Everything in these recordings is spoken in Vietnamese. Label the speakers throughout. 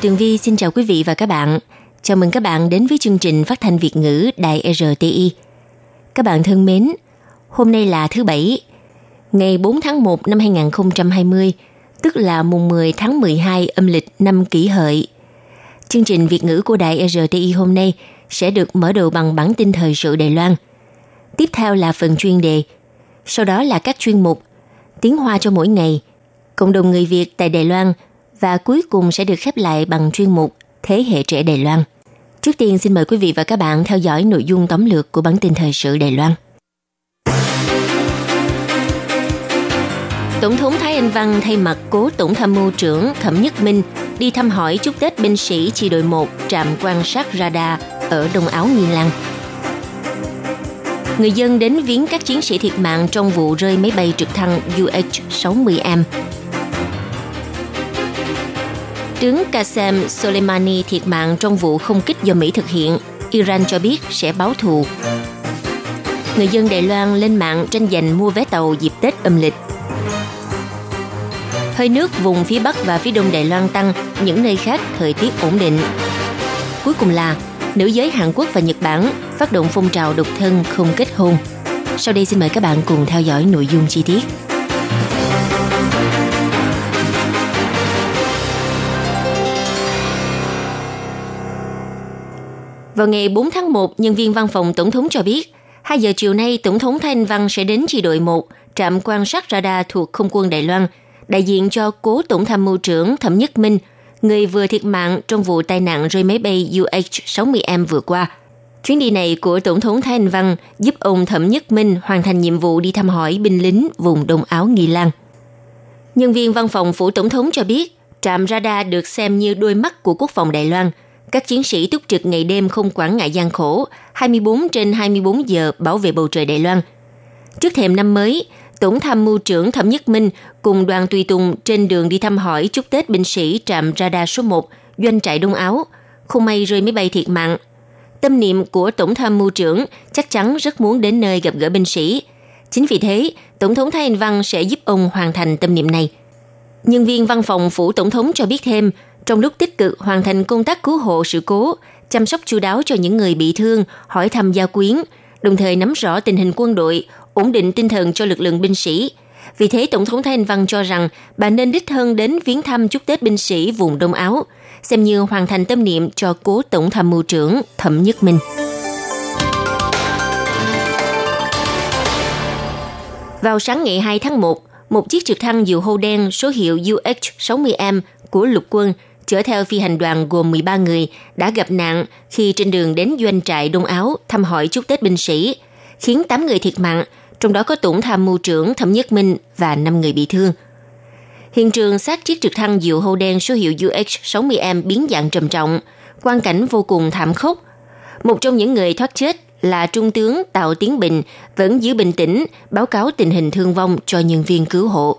Speaker 1: Tường Vi xin chào quý vị và các bạn. Chào mừng các bạn đến với chương trình phát thanh Việt ngữ Đài RTI. Các bạn thân mến, hôm nay là thứ Bảy, ngày 4 tháng 1 năm 2020, tức là mùng 10 tháng 12 âm lịch năm kỷ hợi. Chương trình Việt ngữ của Đài RTI hôm nay sẽ được mở đầu bằng bản tin thời sự Đài Loan. Tiếp theo là phần chuyên đề, sau đó là các chuyên mục Tiếng Hoa cho mỗi ngày, Cộng đồng người Việt tại Đài Loan và cuối cùng sẽ được khép lại bằng chuyên mục Thế hệ trẻ Đài Loan. Trước tiên, xin mời quý vị và các bạn theo dõi nội dung tóm lược của bản tin thời sự Đài Loan. Tổng thống Thái Anh Văn thay mặt cố tổng tham mưu trưởng Thẩm Nhất Minh đi thăm hỏi chúc Tết binh sĩ chi đội 1 trạm quan sát radar ở Đông Áo Nghi Lan. Người dân đến viếng các chiến sĩ thiệt mạng trong vụ rơi máy bay trực thăng UH-60M. Tướng Qasem Soleimani thiệt mạng trong vụ không kích do Mỹ thực hiện. Iran cho biết sẽ báo thù. Người dân Đài Loan lên mạng tranh giành mua vé tàu dịp Tết âm lịch. Hơi nước vùng phía Bắc và phía Đông Đài Loan tăng, những nơi khác thời tiết ổn định. Cuối cùng là nữ giới Hàn Quốc và Nhật Bản phát động phong trào độc thân không kết hôn. Sau đây xin mời các bạn cùng theo dõi nội dung chi tiết. Vào ngày 4 tháng 1, nhân viên văn phòng Tổng thống cho biết, 2 giờ chiều nay, Tổng thống Thanh Văn sẽ đến chi đội 1, trạm quan sát radar thuộc Không quân Đài Loan, đại diện cho cố Tổng tham mưu trưởng Thẩm Nhất Minh, người vừa thiệt mạng trong vụ tai nạn rơi máy bay UH-60M vừa qua. Chuyến đi này của Tổng thống Thái Anh Văn giúp ông Thẩm Nhất Minh hoàn thành nhiệm vụ đi thăm hỏi binh lính vùng Đông Áo Nghi Lan. Nhân viên văn phòng phủ Tổng thống cho biết, trạm radar được xem như đôi mắt của quốc phòng Đài Loan. Các chiến sĩ túc trực ngày đêm không quản ngại gian khổ, 24 trên 24 giờ bảo vệ bầu trời Đài Loan. Trước thềm năm mới, Tổng tham mưu trưởng Thẩm Nhất Minh cùng đoàn tùy tùng trên đường đi thăm hỏi chúc Tết binh sĩ trạm radar số 1, doanh trại Đông Áo. Không may rơi máy bay thiệt mạng. Tâm niệm của Tổng tham mưu trưởng chắc chắn rất muốn đến nơi gặp gỡ binh sĩ. Chính vì thế, Tổng thống Thái Anh Văn sẽ giúp ông hoàn thành tâm niệm này. Nhân viên văn phòng phủ Tổng thống cho biết thêm, trong lúc tích cực hoàn thành công tác cứu hộ sự cố, chăm sóc chú đáo cho những người bị thương, hỏi thăm gia quyến, đồng thời nắm rõ tình hình quân đội, ổn định tinh thần cho lực lượng binh sĩ. Vì thế, Tổng thống Thái Anh Văn cho rằng bà nên đích thân đến viếng thăm chúc Tết binh sĩ vùng Đông Áo, xem như hoàn thành tâm niệm cho cố Tổng tham mưu trưởng Thẩm Nhất Minh. Vào sáng ngày 2 tháng 1, một chiếc trực thăng diều hâu đen số hiệu UH-60M của lục quân chở theo phi hành đoàn gồm 13 người đã gặp nạn khi trên đường đến doanh trại Đông Áo thăm hỏi chúc Tết binh sĩ, khiến 8 người thiệt mạng, trong đó có tổng tham mưu trưởng Thẩm Nhất Minh và 5 người bị thương. Hiện trường xác chiếc trực thăng diệu hâu đen số hiệu UH-60M biến dạng trầm trọng, quan cảnh vô cùng thảm khốc. Một trong những người thoát chết là Trung tướng Tào Tiến Bình vẫn giữ bình tĩnh báo cáo tình hình thương vong cho nhân viên cứu hộ.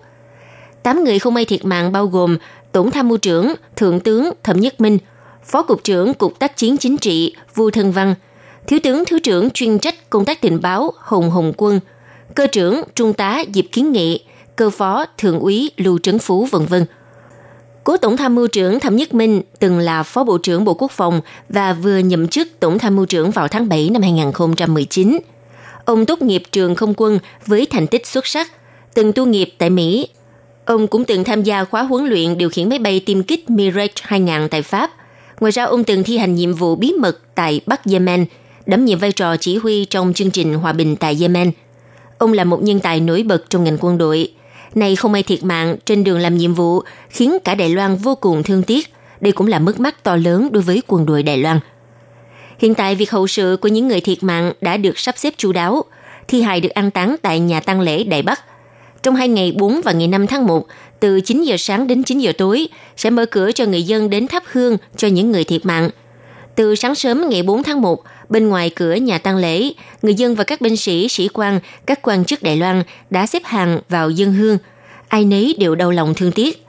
Speaker 1: Tám người không may thiệt mạng bao gồm Tổng tham mưu trưởng, Thượng tướng Thẩm Nhất Minh, Phó Cục trưởng Cục Tác chiến Chính trị Vu Thân Văn, Thiếu tướng Thứ trưởng chuyên trách công tác tình báo Hồng Hồng Quân, Cơ trưởng Trung tá Diệp Kiến Nghị, Cơ phó Thượng úy Lưu Trấn Phú vân vân. Cố Tổng tham mưu trưởng Thẩm Nhất Minh từng là Phó Bộ trưởng Bộ Quốc phòng và vừa nhậm chức Tổng tham mưu trưởng vào tháng 7 năm 2019. Ông tốt nghiệp trường không quân với thành tích xuất sắc, từng tu nghiệp tại Mỹ. Ông cũng từng tham gia khóa huấn luyện điều khiển máy bay tiêm kích Mirage 2000 tại Pháp. Ngoài ra, ông từng thi hành nhiệm vụ bí mật tại Bắc Yemen, đảm nhiệm vai trò chỉ huy trong chương trình hòa bình tại Yemen. Ông là một nhân tài nổi bật trong ngành quân đội. Này không may thiệt mạng trên đường làm nhiệm vụ khiến cả Đài Loan vô cùng thương tiếc. Đây cũng là mất mát to lớn đối với quân đội Đài Loan. Hiện tại, việc hậu sự của những người thiệt mạng đã được sắp xếp chú đáo. Thi hài được an táng tại nhà tang lễ Đại Bắc. Trong hai ngày 4 và ngày 5 tháng 1, từ 9 giờ sáng đến 9 giờ tối sẽ mở cửa cho người dân đến thắp hương cho những người thiệt mạng. Từ sáng sớm ngày 4 tháng 1, bên ngoài cửa nhà tang lễ, người dân và các binh sĩ, sĩ quan, các quan chức Đài Loan đã xếp hàng vào dân hương. Ai nấy đều đau lòng thương tiếc.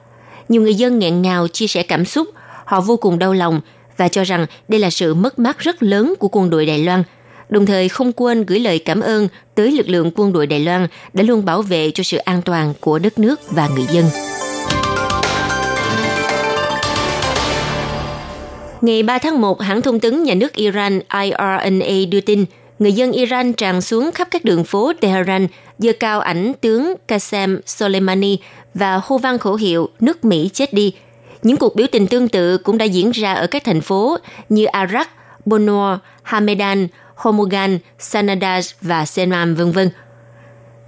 Speaker 1: Nhiều người dân nghẹn ngào chia sẻ cảm xúc, họ vô cùng đau lòng và cho rằng đây là sự mất mát rất lớn của quân đội Đài Loan – đồng thời không quên gửi lời cảm ơn tới lực lượng quân đội Đài Loan đã luôn bảo vệ cho sự an toàn của đất nước và người dân. Ngày 3 tháng 1, hãng thông tấn nhà nước Iran IRNA đưa tin, người dân Iran tràn xuống khắp các đường phố Tehran dơ cao ảnh tướng Qasem Soleimani và hô vang khẩu hiệu nước Mỹ chết đi. Những cuộc biểu tình tương tự cũng đã diễn ra ở các thành phố như Arak, Bonor, Hamedan, Homugan, Sanadaj và Senam vân vân.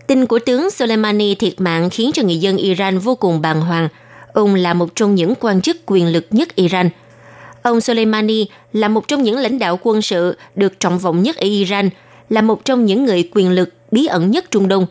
Speaker 1: Tin của tướng Soleimani thiệt mạng khiến cho người dân Iran vô cùng bàng hoàng. Ông là một trong những quan chức quyền lực nhất Iran. Ông Soleimani là một trong những lãnh đạo quân sự được trọng vọng nhất ở Iran, là một trong những người quyền lực bí ẩn nhất Trung Đông.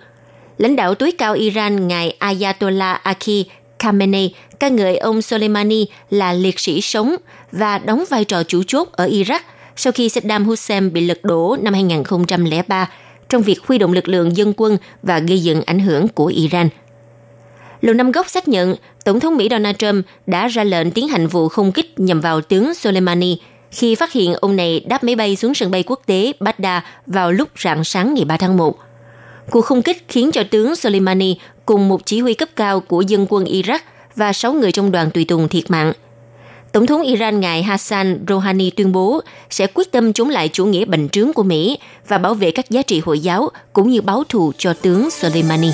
Speaker 1: Lãnh đạo tối cao Iran ngài Ayatollah Aki Khamenei ca ngợi ông Soleimani là liệt sĩ sống và đóng vai trò chủ chốt ở Iraq sau khi Saddam Hussein bị lật đổ năm 2003 trong việc huy động lực lượng dân quân và gây dựng ảnh hưởng của Iran. Lầu Năm Góc xác nhận, Tổng thống Mỹ Donald Trump đã ra lệnh tiến hành vụ không kích nhằm vào tướng Soleimani khi phát hiện ông này đáp máy bay xuống sân bay quốc tế Baghdad vào lúc rạng sáng ngày 3 tháng 1. Cuộc không kích khiến cho tướng Soleimani cùng một chỉ huy cấp cao của dân quân Iraq và 6 người trong đoàn tùy tùng thiệt mạng – Tổng thống Iran ngài Hassan Rouhani tuyên bố sẽ quyết tâm chống lại chủ nghĩa bành trướng của Mỹ và bảo vệ các giá trị Hồi giáo cũng như báo thù cho tướng Soleimani.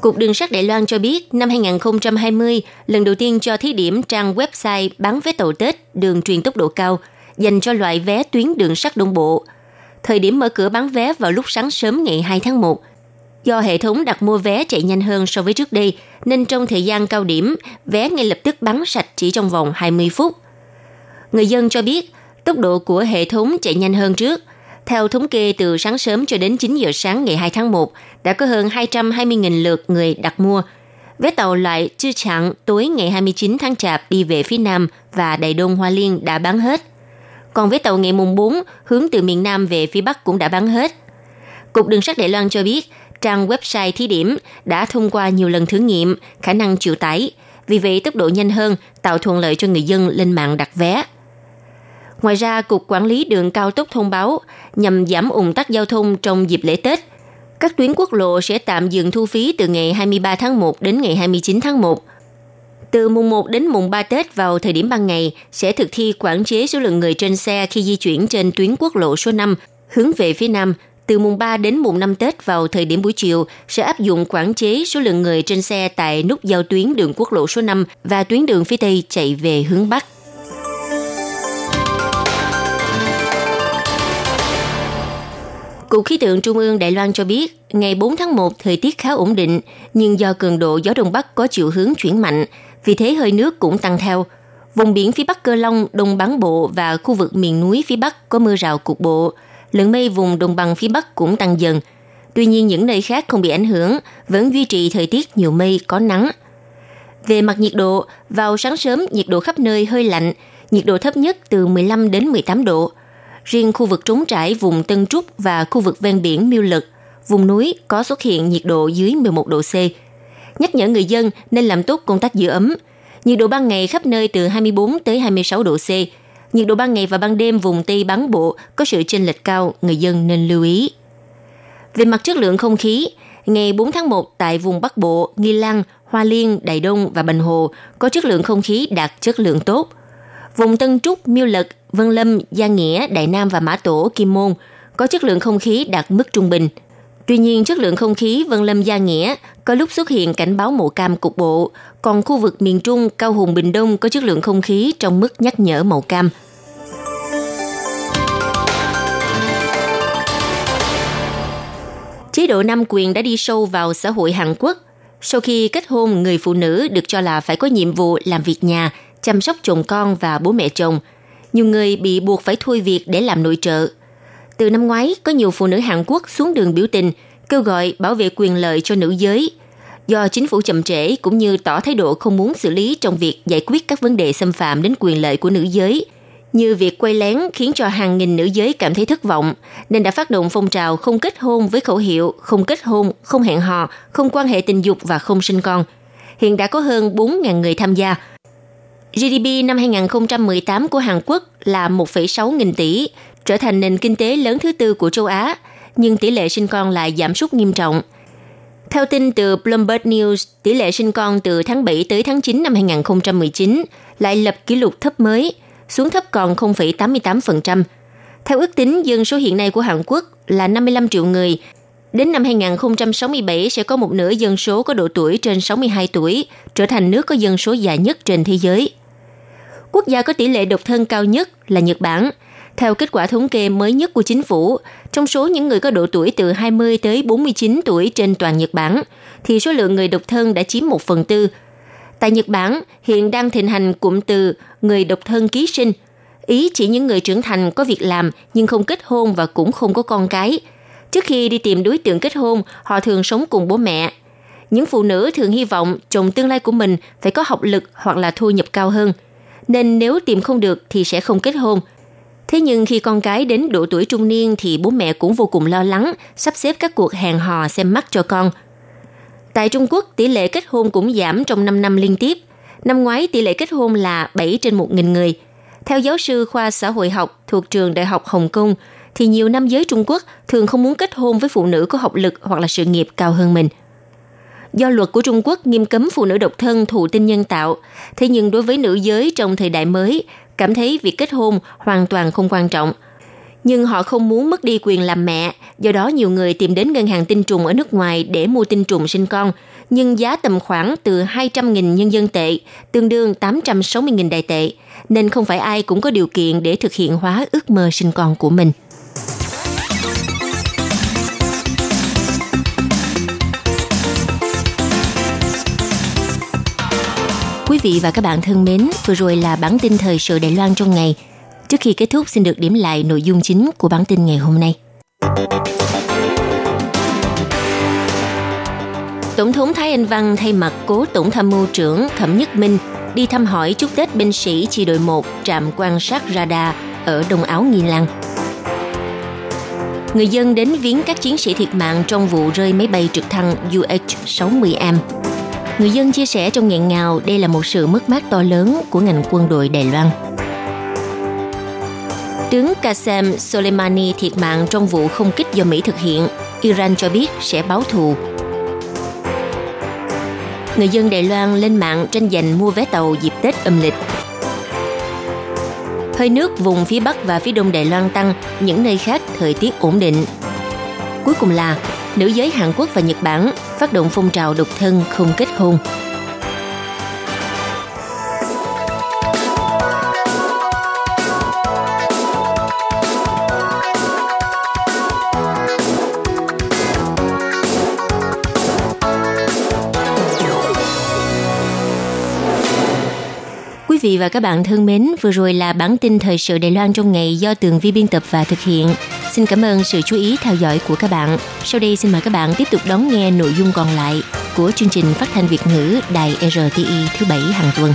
Speaker 1: Cục Đường sắt Đài Loan cho biết năm 2020, lần đầu tiên cho thí điểm trang website bán vé tàu Tết đường truyền tốc độ cao dành cho loại vé tuyến đường sắt đông bộ. Thời điểm mở cửa bán vé vào lúc sáng sớm ngày 2 tháng 1, Do hệ thống đặt mua vé chạy nhanh hơn so với trước đây, nên trong thời gian cao điểm, vé ngay lập tức bán sạch chỉ trong vòng 20 phút. Người dân cho biết, tốc độ của hệ thống chạy nhanh hơn trước. Theo thống kê từ sáng sớm cho đến 9 giờ sáng ngày 2 tháng 1, đã có hơn 220.000 lượt người đặt mua. Vé tàu loại chưa chặn tối ngày 29 tháng Chạp đi về phía Nam và Đài Đông Hoa Liên đã bán hết. Còn vé tàu ngày mùng 4 hướng từ miền Nam về phía Bắc cũng đã bán hết. Cục Đường sắt Đài Loan cho biết, trang website thí điểm đã thông qua nhiều lần thử nghiệm khả năng chịu tải, vì vậy tốc độ nhanh hơn tạo thuận lợi cho người dân lên mạng đặt vé. Ngoài ra, Cục Quản lý đường cao tốc thông báo nhằm giảm ủng tắc giao thông trong dịp lễ Tết. Các tuyến quốc lộ sẽ tạm dừng thu phí từ ngày 23 tháng 1 đến ngày 29 tháng 1. Từ mùng 1 đến mùng 3 Tết vào thời điểm ban ngày sẽ thực thi quản chế số lượng người trên xe khi di chuyển trên tuyến quốc lộ số 5 hướng về phía Nam từ mùng 3 đến mùng 5 Tết vào thời điểm buổi chiều sẽ áp dụng quản chế số lượng người trên xe tại nút giao tuyến đường quốc lộ số 5 và tuyến đường phía Tây chạy về hướng Bắc. Cục khí tượng Trung ương Đài Loan cho biết, ngày 4 tháng 1 thời tiết khá ổn định, nhưng do cường độ gió Đông Bắc có chiều hướng chuyển mạnh, vì thế hơi nước cũng tăng theo. Vùng biển phía Bắc Cơ Long, Đông Bán Bộ và khu vực miền núi phía Bắc có mưa rào cục bộ, lượng mây vùng đồng bằng phía Bắc cũng tăng dần. Tuy nhiên những nơi khác không bị ảnh hưởng, vẫn duy trì thời tiết nhiều mây có nắng. Về mặt nhiệt độ, vào sáng sớm nhiệt độ khắp nơi hơi lạnh, nhiệt độ thấp nhất từ 15 đến 18 độ. Riêng khu vực trống trải vùng Tân Trúc và khu vực ven biển Miêu Lực, vùng núi có xuất hiện nhiệt độ dưới 11 độ C. Nhắc nhở người dân nên làm tốt công tác giữ ấm. Nhiệt độ ban ngày khắp nơi từ 24 tới 26 độ C, nhiệt độ ban ngày và ban đêm vùng Tây Bán Bộ có sự chênh lệch cao, người dân nên lưu ý. Về mặt chất lượng không khí, ngày 4 tháng 1 tại vùng Bắc Bộ, Nghi Lăng, Hoa Liên, Đại Đông và Bành Hồ có chất lượng không khí đạt chất lượng tốt. Vùng Tân Trúc, Miêu Lật, Vân Lâm, Gia Nghĩa, Đại Nam và Mã Tổ, Kim Môn có chất lượng không khí đạt mức trung bình. Tuy nhiên, chất lượng không khí Vân Lâm Gia Nghĩa có lúc xuất hiện cảnh báo màu cam cục bộ, còn khu vực miền Trung, Cao Hùng Bình Đông có chất lượng không khí trong mức nhắc nhở màu cam. Chế độ nam quyền đã đi sâu vào xã hội Hàn Quốc. Sau khi kết hôn, người phụ nữ được cho là phải có nhiệm vụ làm việc nhà, chăm sóc chồng con và bố mẹ chồng. Nhiều người bị buộc phải thôi việc để làm nội trợ. Từ năm ngoái, có nhiều phụ nữ Hàn Quốc xuống đường biểu tình, kêu gọi bảo vệ quyền lợi cho nữ giới. Do chính phủ chậm trễ cũng như tỏ thái độ không muốn xử lý trong việc giải quyết các vấn đề xâm phạm đến quyền lợi của nữ giới, như việc quay lén khiến cho hàng nghìn nữ giới cảm thấy thất vọng, nên đã phát động phong trào không kết hôn với khẩu hiệu không kết hôn, không hẹn hò, không quan hệ tình dục và không sinh con. Hiện đã có hơn 4.000 người tham gia. GDP năm 2018 của Hàn Quốc là 1,6 nghìn tỷ, trở thành nền kinh tế lớn thứ tư của châu Á, nhưng tỷ lệ sinh con lại giảm sút nghiêm trọng. Theo tin từ Bloomberg News, tỷ lệ sinh con từ tháng 7 tới tháng 9 năm 2019 lại lập kỷ lục thấp mới, xuống thấp còn 0,88%. Theo ước tính, dân số hiện nay của Hàn Quốc là 55 triệu người. Đến năm 2067 sẽ có một nửa dân số có độ tuổi trên 62 tuổi, trở thành nước có dân số già nhất trên thế giới. Quốc gia có tỷ lệ độc thân cao nhất là Nhật Bản. Theo kết quả thống kê mới nhất của chính phủ, trong số những người có độ tuổi từ 20 tới 49 tuổi trên toàn Nhật Bản, thì số lượng người độc thân đã chiếm 1 phần tư. Tại Nhật Bản, hiện đang thịnh hành cụm từ người độc thân ký sinh. Ý chỉ những người trưởng thành có việc làm nhưng không kết hôn và cũng không có con cái. Trước khi đi tìm đối tượng kết hôn, họ thường sống cùng bố mẹ. Những phụ nữ thường hy vọng chồng tương lai của mình phải có học lực hoặc là thu nhập cao hơn. Nên nếu tìm không được thì sẽ không kết hôn. Thế nhưng khi con cái đến độ tuổi trung niên thì bố mẹ cũng vô cùng lo lắng, sắp xếp các cuộc hẹn hò xem mắt cho con. Tại Trung Quốc, tỷ lệ kết hôn cũng giảm trong 5 năm liên tiếp – Năm ngoái, tỷ lệ kết hôn là 7 trên 1.000 người. Theo giáo sư khoa xã hội học thuộc trường Đại học Hồng Kông, thì nhiều nam giới Trung Quốc thường không muốn kết hôn với phụ nữ có học lực hoặc là sự nghiệp cao hơn mình. Do luật của Trung Quốc nghiêm cấm phụ nữ độc thân thụ tinh nhân tạo, thế nhưng đối với nữ giới trong thời đại mới, cảm thấy việc kết hôn hoàn toàn không quan trọng. Nhưng họ không muốn mất đi quyền làm mẹ, do đó nhiều người tìm đến ngân hàng tinh trùng ở nước ngoài để mua tinh trùng sinh con, nhưng giá tầm khoảng từ 200.000 nhân dân tệ, tương đương 860.000 đại tệ, nên không phải ai cũng có điều kiện để thực hiện hóa ước mơ sinh con của mình. Vị và các bạn thân mến, vừa rồi là bản tin thời sự Đài Loan trong ngày. Trước khi kết thúc xin được điểm lại nội dung chính của bản tin ngày hôm nay. Tổng thống Thái Anh Văn thay mặt cố tổng tham mưu trưởng Thẩm Nhất Minh đi thăm hỏi chúc Tết binh sĩ chi đội 1 trạm quan sát radar ở Đông Áo Nghi Lan. Người dân đến viếng các chiến sĩ thiệt mạng trong vụ rơi máy bay trực thăng UH-60M. Người dân chia sẻ trong nghẹn ngào đây là một sự mất mát to lớn của ngành quân đội Đài Loan. Tướng Qasem Soleimani thiệt mạng trong vụ không kích do Mỹ thực hiện. Iran cho biết sẽ báo thù người dân Đài Loan lên mạng tranh giành mua vé tàu dịp Tết âm lịch. Hơi nước vùng phía Bắc và phía Đông Đài Loan tăng, những nơi khác thời tiết ổn định. Cuối cùng là, nữ giới Hàn Quốc và Nhật Bản phát động phong trào độc thân không kết hôn. vị và các bạn thân mến, vừa rồi là bản tin thời sự Đài Loan trong ngày do Tường Vi biên tập và thực hiện. Xin cảm ơn sự chú ý theo dõi của các bạn. Sau đây xin mời các bạn tiếp tục đón nghe nội dung còn lại của chương trình phát thanh Việt ngữ Đài RTI thứ bảy hàng tuần.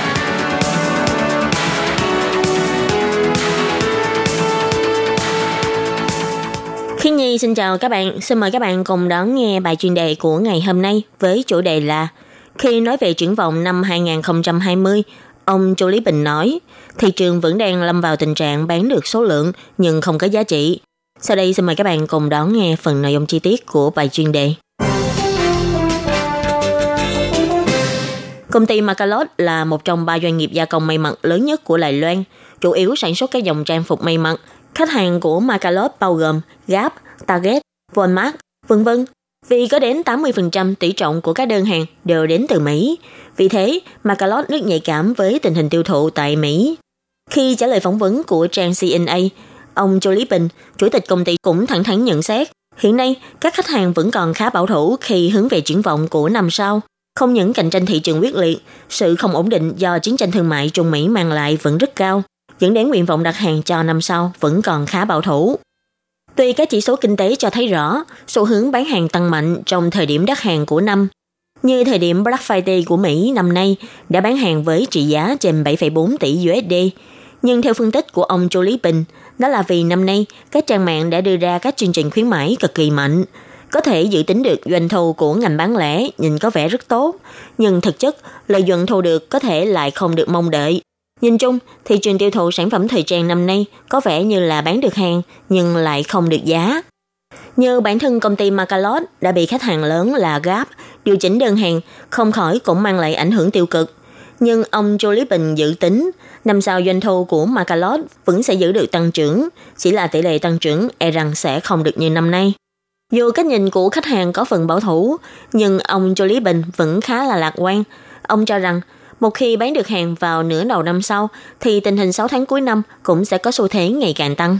Speaker 2: Khi Nhi xin chào các bạn, xin mời các bạn cùng đón nghe bài chuyên đề của ngày hôm nay với chủ đề là Khi nói về triển vọng năm 2020, ông Châu Lý Bình nói, thị trường vẫn đang lâm vào tình trạng bán được số lượng nhưng không có giá trị. Sau đây xin mời các bạn cùng đón nghe phần nội dung chi tiết của bài chuyên đề. Công ty Macalot là một trong ba doanh nghiệp gia công may mặc lớn nhất của Đài Loan, chủ yếu sản xuất các dòng trang phục may mặc. Khách hàng của Macalot bao gồm Gap, Target, Walmart, vân vân. Vì có đến 80% tỷ trọng của các đơn hàng đều đến từ Mỹ. Vì thế, Macalot rất nhạy cảm với tình hình tiêu thụ tại Mỹ. Khi trả lời phỏng vấn của trang CNA, ông Joe Lý Bình, chủ tịch công ty cũng thẳng thắn nhận xét, hiện nay các khách hàng vẫn còn khá bảo thủ khi hướng về triển vọng của năm sau. Không những cạnh tranh thị trường quyết liệt, sự không ổn định do chiến tranh thương mại Trung Mỹ mang lại vẫn rất cao, dẫn đến nguyện vọng đặt hàng cho năm sau vẫn còn khá bảo thủ. Tuy các chỉ số kinh tế cho thấy rõ xu hướng bán hàng tăng mạnh trong thời điểm đặt hàng của năm, như thời điểm Black Friday của Mỹ năm nay đã bán hàng với trị giá trên 7,4 tỷ USD. Nhưng theo phân tích của ông Chu Lý Bình, đó là vì năm nay các trang mạng đã đưa ra các chương trình khuyến mãi cực kỳ mạnh, có thể dự tính được doanh thu của ngành bán lẻ nhìn có vẻ rất tốt, nhưng thực chất lợi nhuận thu được có thể lại không được mong đợi. Nhìn chung, thị trường tiêu thụ sản phẩm thời trang năm nay có vẻ như là bán được hàng nhưng lại không được giá. Như bản thân công ty Macalot đã bị khách hàng lớn là Gap điều chỉnh đơn hàng, không khỏi cũng mang lại ảnh hưởng tiêu cực. Nhưng ông Jolie Bình dự tính năm sau doanh thu của Macalot vẫn sẽ giữ được tăng trưởng, chỉ là tỷ lệ tăng trưởng e rằng sẽ không được như năm nay. Dù cách nhìn của khách hàng có phần bảo thủ, nhưng ông Jolie Bình vẫn khá là lạc quan. Ông cho rằng một khi bán được hàng vào nửa đầu năm sau, thì tình hình 6 tháng cuối năm cũng sẽ có xu thế ngày càng tăng.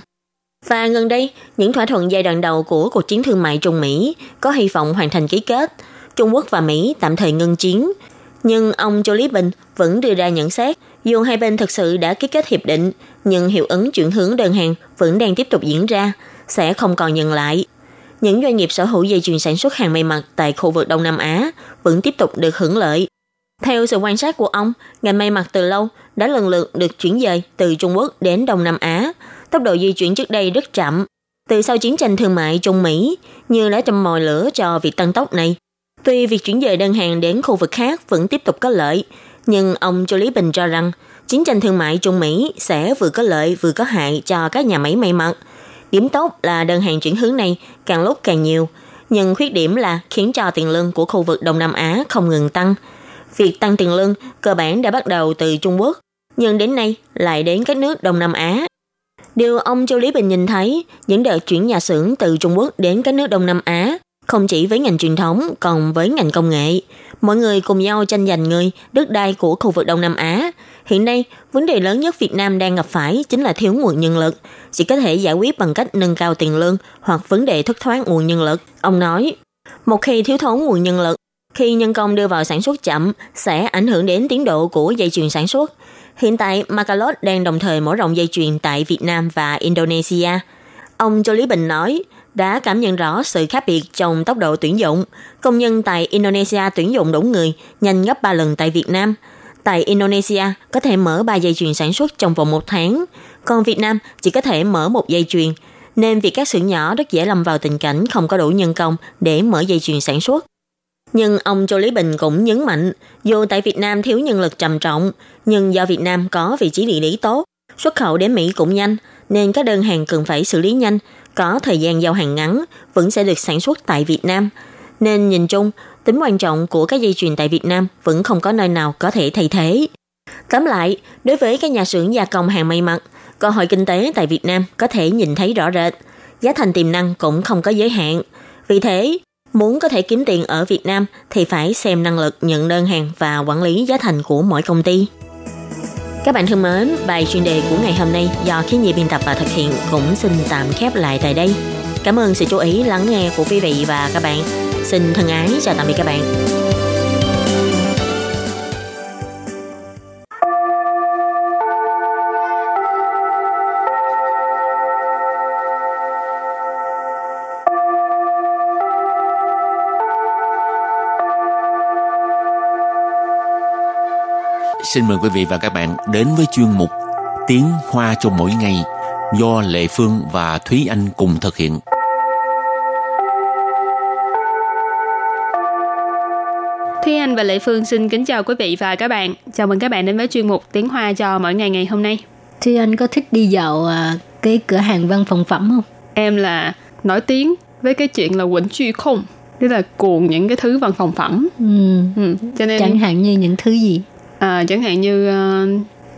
Speaker 2: Và gần đây, những thỏa thuận giai đoạn đầu của cuộc chiến thương mại Trung Mỹ có hy vọng hoàn thành ký kết. Trung Quốc và Mỹ tạm thời ngưng chiến. Nhưng ông Joe Lý Bình vẫn đưa ra nhận xét, dù hai bên thực sự đã ký kết hiệp định, nhưng hiệu ứng chuyển hướng đơn hàng vẫn đang tiếp tục diễn ra, sẽ không còn dừng lại. Những doanh nghiệp sở hữu dây chuyền sản xuất hàng may mặc tại khu vực Đông Nam Á vẫn tiếp tục được hưởng lợi. Theo sự quan sát của ông, ngành may mặc từ lâu đã lần lượt được chuyển dời từ Trung Quốc đến Đông Nam Á. Tốc độ di chuyển trước đây rất chậm. Từ sau chiến tranh thương mại Trung Mỹ, như đã châm mồi lửa cho việc tăng tốc này. Tuy việc chuyển dời đơn hàng đến khu vực khác vẫn tiếp tục có lợi, nhưng ông Châu Lý Bình cho rằng chiến tranh thương mại Trung Mỹ sẽ vừa có lợi vừa có hại cho các nhà máy may mặc. Điểm tốt là đơn hàng chuyển hướng này càng lúc càng nhiều, nhưng khuyết điểm là khiến cho tiền lương của khu vực Đông Nam Á không ngừng tăng – Việc tăng tiền lương cơ bản đã bắt đầu từ Trung Quốc, nhưng đến nay lại đến các nước Đông Nam Á. Điều ông Châu Lý Bình nhìn thấy, những đợt chuyển nhà xưởng từ Trung Quốc đến các nước Đông Nam Á, không chỉ với ngành truyền thống, còn với ngành công nghệ. Mọi người cùng nhau tranh giành người, đất đai của khu vực Đông Nam Á. Hiện nay, vấn đề lớn nhất Việt Nam đang gặp phải chính là thiếu nguồn nhân lực, chỉ có thể giải quyết bằng cách nâng cao tiền lương hoặc vấn đề thất thoát nguồn nhân lực. Ông nói, một khi thiếu thốn nguồn nhân lực, khi nhân công đưa vào sản xuất chậm sẽ ảnh hưởng đến tiến độ của dây chuyền sản xuất. Hiện tại, Macalot đang đồng thời mở rộng dây chuyền tại Việt Nam và Indonesia. Ông Châu Lý Bình nói, đã cảm nhận rõ sự khác biệt trong tốc độ tuyển dụng. Công nhân tại Indonesia tuyển dụng đủ người, nhanh gấp 3 lần tại Việt Nam. Tại Indonesia có thể mở 3 dây chuyền sản xuất trong vòng một tháng, còn Việt Nam chỉ có thể mở một dây chuyền, nên việc các xưởng nhỏ rất dễ lâm vào tình cảnh không có đủ nhân công để mở dây chuyền sản xuất. Nhưng ông Châu Lý Bình cũng nhấn mạnh, dù tại Việt Nam thiếu nhân lực trầm trọng, nhưng do Việt Nam có vị trí địa lý tốt, xuất khẩu đến Mỹ cũng nhanh, nên các đơn hàng cần phải xử lý nhanh, có thời gian giao hàng ngắn, vẫn sẽ được sản xuất tại Việt Nam. Nên nhìn chung, tính quan trọng của các dây chuyền tại Việt Nam vẫn không có nơi nào có thể thay thế. Tóm lại, đối với các nhà xưởng gia công hàng may mặc, cơ hội kinh tế tại Việt Nam có thể nhìn thấy rõ rệt. Giá thành tiềm năng cũng không có giới hạn. Vì thế, Muốn có thể kiếm tiền ở Việt Nam thì phải xem năng lực nhận đơn hàng và quản lý giá thành của mỗi công ty. Các bạn thân mến, bài chuyên đề của ngày hôm nay do khí nhi biên tập và thực hiện cũng xin tạm khép lại tại đây. Cảm ơn sự chú ý lắng nghe của quý vị và các bạn. Xin thân ái chào tạm biệt các bạn.
Speaker 3: Xin mời quý vị và các bạn đến với chuyên mục Tiếng Hoa cho mỗi ngày do Lệ Phương và Thúy Anh cùng thực hiện.
Speaker 4: Thúy Anh và Lệ Phương xin kính chào quý vị và các bạn. Chào mừng các bạn đến với chuyên mục Tiếng Hoa cho mỗi ngày ngày hôm nay.
Speaker 5: Thúy Anh có thích đi dạo à, cái cửa hàng văn phòng phẩm không?
Speaker 4: Em là nổi tiếng với cái chuyện là quỳnh truy không tức là cuồng những cái thứ văn phòng phẩm
Speaker 5: Ừ.
Speaker 4: ừ. cho nên
Speaker 5: Chẳng hạn như những thứ gì?
Speaker 4: À, chẳng hạn như ờ,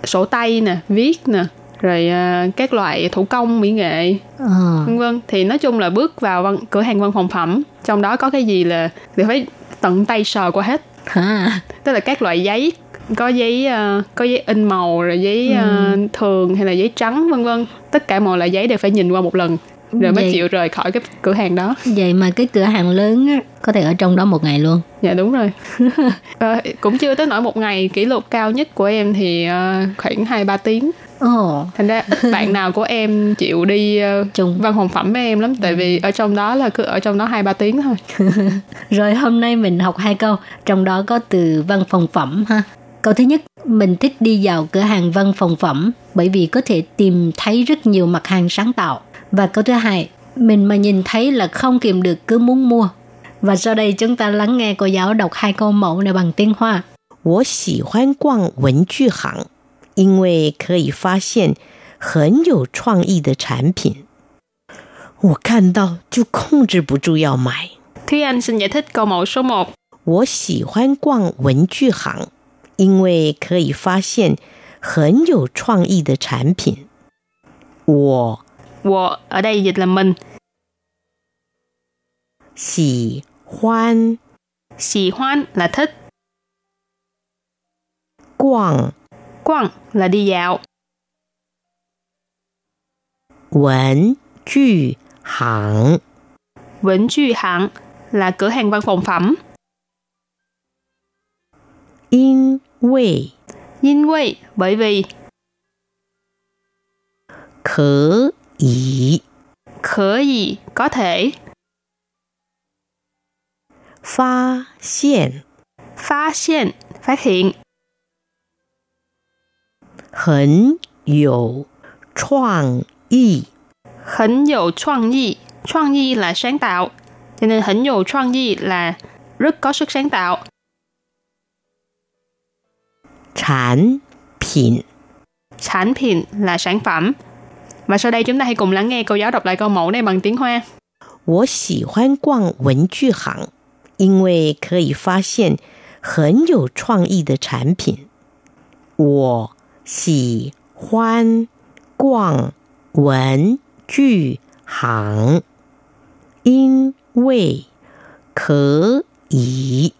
Speaker 4: sổ tay nè viết nè rồi ờ, các loại thủ công mỹ nghệ
Speaker 5: Ờ.
Speaker 4: vân vân. Thì nói chung là bước vào văn, cửa hàng văn phòng phẩm trong đó có cái gì là thì phải tận tay sờ qua hết.
Speaker 5: Ha.
Speaker 4: tức là các loại giấy có giấy ờ, có giấy in màu rồi giấy ờ, thường hay là giấy trắng vân vân. Tất cả mọi loại giấy đều phải nhìn qua một lần rồi mới
Speaker 5: Vậy-
Speaker 4: chịu rời khỏi cái cửa hàng đó
Speaker 5: Vậy mà cái cửa hàng lớn á, có thể ở trong đó một ngày luôn.
Speaker 4: dạ đúng rồi Ờ, cũng chưa tới nổi một ngày kỷ lục cao nhất của em thì ờ, khoảng hai ba tiếng
Speaker 5: Ồ,
Speaker 4: thành ra ít bạn nào của em chịu đi
Speaker 5: Chung.
Speaker 4: văn phòng phẩm với em lắm tại vì ở trong đó là cứ ở trong đó hai ba tiếng thôi
Speaker 5: Rồi hôm nay mình học hai câu, trong đó có từ văn phòng phẩm ha. Câu thứ nhất, mình thích đi vào cửa hàng văn phòng phẩm bởi vì có thể tìm thấy rất nhiều mặt hàng sáng tạo. Và câu thứ hai, mình mà nhìn thấy là không kìm được cứ muốn mua. Và sau đây chúng ta lắng nghe cô giáo đọc hai câu mẫu này bằng tiếng Hoa.
Speaker 6: 我喜欢逛文具行，因为可以发现很有创意的产品。我看到就控制不住要买。
Speaker 4: Thúy Anh xin giải thích câu mẫu số 1
Speaker 6: 我喜欢逛文具行，因为可以发现很有创意的产品。我
Speaker 4: 我 ở đây dịch là mình.
Speaker 6: Xỉ hoan
Speaker 4: Xỉ hoan là thích.
Speaker 6: Quảng
Speaker 4: Quảng là đi dạo.
Speaker 6: Vấn chư hãng
Speaker 4: Vấn chư hãng là cửa hàng văn phòng phẩm.
Speaker 6: In quê
Speaker 4: In quê bởi vì
Speaker 6: Khở 以
Speaker 4: khở gì có thể
Speaker 6: 发现
Speaker 4: phát hiện phát hiện
Speaker 6: 很有创意。
Speaker 4: 很有创意 创意là sáng tạo cho nên 很有创意 là rất có sức sáng tạo
Speaker 6: 产品
Speaker 4: sản品là sản phẩm và sau đây chúng ta hãy cùng lắng nghe cô giáo đọc lại câu mẫu này bằng tiếng Hoa
Speaker 6: 我喜欢逛文具行，因为可以发现很有创意的产品。我喜欢逛文具行，因为可以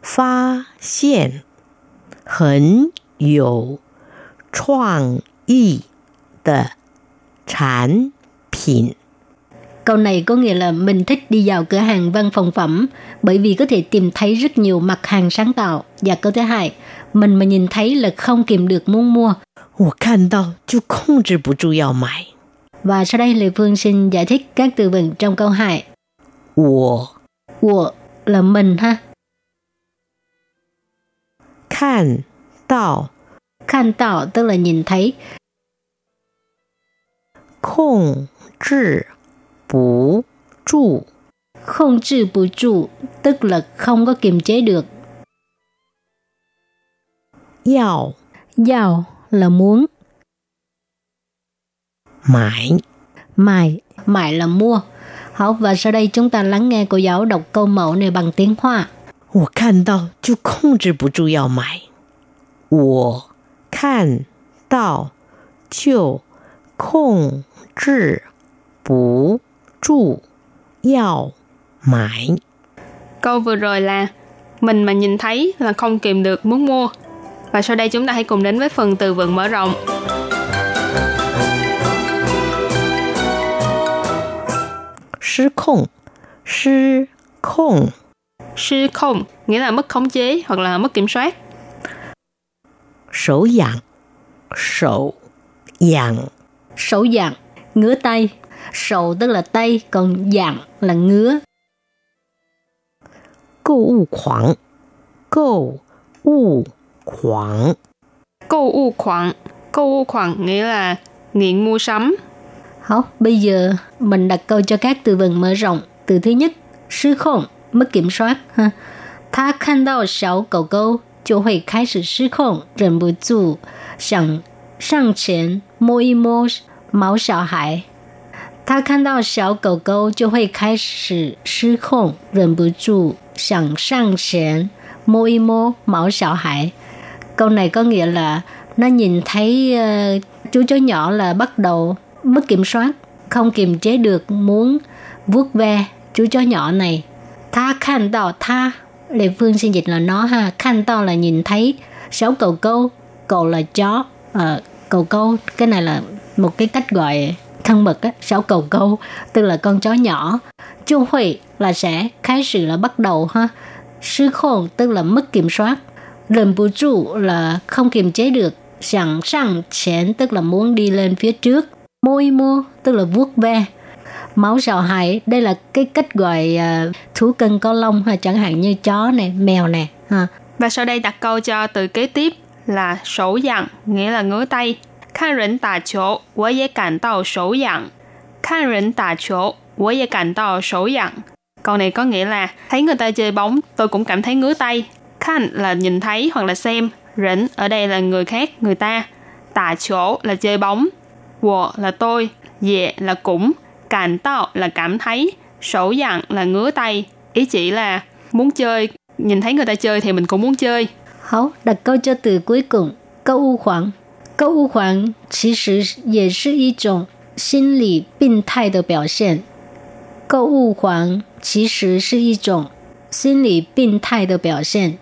Speaker 6: 发现很有创意的 产品。
Speaker 5: Câu này có nghĩa là mình thích đi vào cửa hàng văn phòng phẩm bởi vì có thể tìm thấy rất nhiều mặt hàng sáng tạo. Và câu thứ hai, mình mà nhìn thấy là không kìm được muốn mua.
Speaker 6: 我看到就控制不住要买。
Speaker 5: Và sau đây Lê Phương xin giải thích các từ vựng trong câu 2.
Speaker 6: 我
Speaker 5: Của là mình ha.
Speaker 6: 看到
Speaker 5: Khan tạo tức là nhìn thấy.
Speaker 6: 控制不住
Speaker 5: Không trừ bù trụ tức là không có kiềm chế được.
Speaker 6: 要
Speaker 5: Giàu là muốn.
Speaker 6: 买。
Speaker 5: Mài, mài là mua. Học và sau đây chúng ta lắng nghe cô giáo đọc câu mẫu này bằng tiếng Hoa.
Speaker 6: 我看到就控制不住要买。我看到就控 制不住要买。
Speaker 4: câu vừa rồi là mình mà nhìn thấy là không kìm được muốn mua và sau đây chúng ta hãy cùng đến với phần từ vựng mở rộng
Speaker 6: 失控，失控，
Speaker 4: sư không nghĩa là mất khống chế hoặc là mất kiểm soát
Speaker 6: 手痒，手痒，
Speaker 5: Sổ dạng, ngứa tay. Sầu tức là tay, còn dạng là ngứa.
Speaker 6: Câu u khoảng Câu u khoảng
Speaker 4: Câu u khoảng Câu u khoảng nghĩa là nghiện mua sắm.
Speaker 5: 好, bây giờ mình đặt câu cho các từ vựng mở rộng. Từ thứ nhất, sư khổng, mất kiểm soát. Ha. Ta khăn đào xáo cầu câu, chỗ hội khai sử sư khổng, rần bù dù, sẵn, sẵn chén, mô y mô, 毛小孩。他看到小狗狗就会开始失控，忍不住想上前摸一摸毛小孩。Câu này có nghĩa là nó nhìn thấy uh, chú chó nhỏ là bắt đầu mất kiểm soát, không kiềm chế được muốn vuốt ve chú chó nhỏ này. Tha khan đào tha, Lê Phương xin dịch là nó ha, khan đào là nhìn thấy, sáu cầu câu, cầu là chó, à, cầu câu, cái này là một cái cách gọi thân mật á, sáu cầu câu, tức là con chó nhỏ. Chu Huệ là sẽ, khai sự là bắt đầu ha, sư khôn tức là mất kiểm soát, lần bù trụ là không kiềm chế được, sẵn sàng chén tức là muốn đi lên phía trước, môi mô tức là vuốt ve, máu sào hại đây là cái cách gọi uh, thú cưng có lông ha chẳng hạn như chó này mèo nè ha.
Speaker 4: Và sau đây đặt câu cho từ kế tiếp là sổ dặn, nghĩa là ngứa tay. 看人打球，我也感到手痒。看人打球，我也感到手痒。Câu này có nghĩa là thấy người ta chơi bóng, tôi cũng cảm thấy ngứa tay. Khan là nhìn thấy hoặc là xem. Rỉnh ở đây là người khác, người ta. Tà chỗ là chơi bóng. Wo là tôi. Dệ là cũng. Càn tạo là cảm thấy. Sổ dặn là ngứa tay. Ý chỉ là muốn chơi, nhìn thấy người ta chơi thì mình cũng muốn chơi.
Speaker 5: Hảo, đặt câu cho từ cuối cùng. Câu u khoảng. Câu u khoảng 其实也是一种心理病态的表现。购物狂其实是一种心理病态的表现。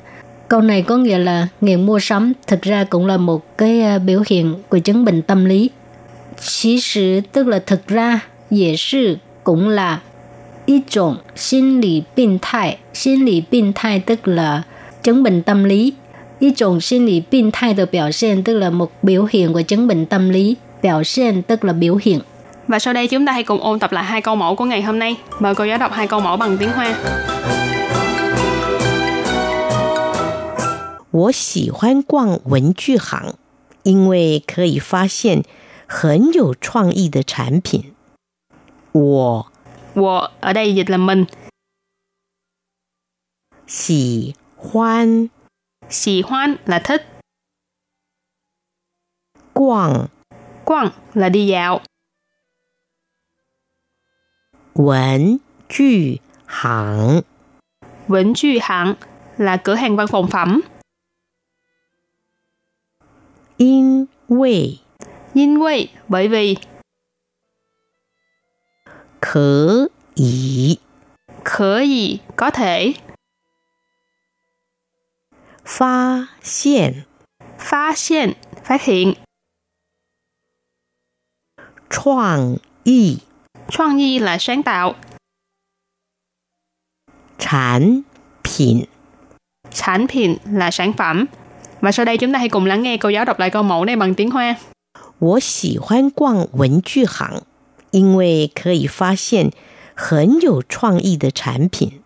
Speaker 5: Câu này có nghĩa là nghiện mua sắm thực ra cũng là một cái biểu hiện của chứng bệnh tâm lý. Chỉ sự tức là thực ra, dễ sự cũng là một种心理病态.心理病态tức là chứng bệnh tâm lý. Một种心理病态的表现tức là một biểu hiện của chứng bệnh tâm lý. Biểu hiện tức là biểu hiện.
Speaker 4: Và sau đây chúng ta hãy cùng ôn tập lại hai câu mẫu của ngày hôm nay. Mời cô giáo đọc hai câu mẫu bằng tiếng Hoa.
Speaker 6: 我喜欢逛文具行，因为可以发现很有创意的产品。我
Speaker 4: Wo ở đây dịch là mình.
Speaker 6: 喜欢
Speaker 4: Xì hoan là thích.
Speaker 6: Quảng
Speaker 4: Quảng là đi dạo.
Speaker 6: Vấn chư hãng
Speaker 4: Vấn chư hãng là cửa hàng văn phòng phẩm.
Speaker 6: In Wei
Speaker 4: Yin Wei bởi vì
Speaker 6: Khở ý
Speaker 4: Khở ý có thể
Speaker 6: 发现
Speaker 4: phát hiện phát hiện
Speaker 6: 创意
Speaker 4: Choang nhi là sáng tạo
Speaker 6: 产品。
Speaker 4: sản品là sản phẩm và sau đây chúng ta hãy cùng lắng nghe cô giáo đọc lại câu mẫu này bằng tiếng Hoa
Speaker 6: 我喜欢逛文具行，因为可以发现很有创意的产品。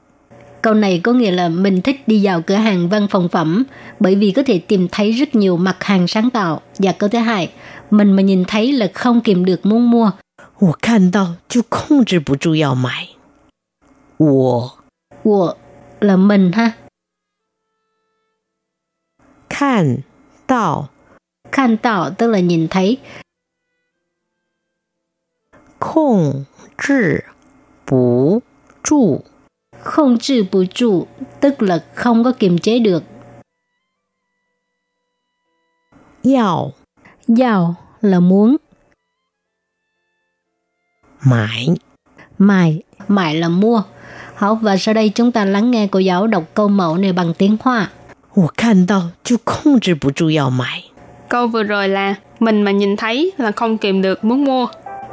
Speaker 5: Câu này có nghĩa là mình thích đi vào cửa hàng văn phòng phẩm bởi vì có thể tìm thấy rất nhiều mặt hàng sáng tạo. Và câu thứ hai, mình mà nhìn thấy là không kìm được muốn mua.
Speaker 6: 我看到就控制不住要买。我
Speaker 5: Của là mình ha.
Speaker 6: 看到
Speaker 5: Khan tạo tức là nhìn thấy.
Speaker 6: 控制不住
Speaker 5: Không trừ bù trụ tức là không có kiềm chế được.
Speaker 6: 要
Speaker 5: Giàu là muốn.
Speaker 6: 买。
Speaker 5: Mài, mài là mua. Hảo, và sau đây chúng ta lắng nghe cô giáo đọc câu mẫu này bằng tiếng Hoa.
Speaker 6: 我看到就控制不住要买。
Speaker 4: câu vừa rồi là mình mà nhìn thấy là không kìm được muốn mua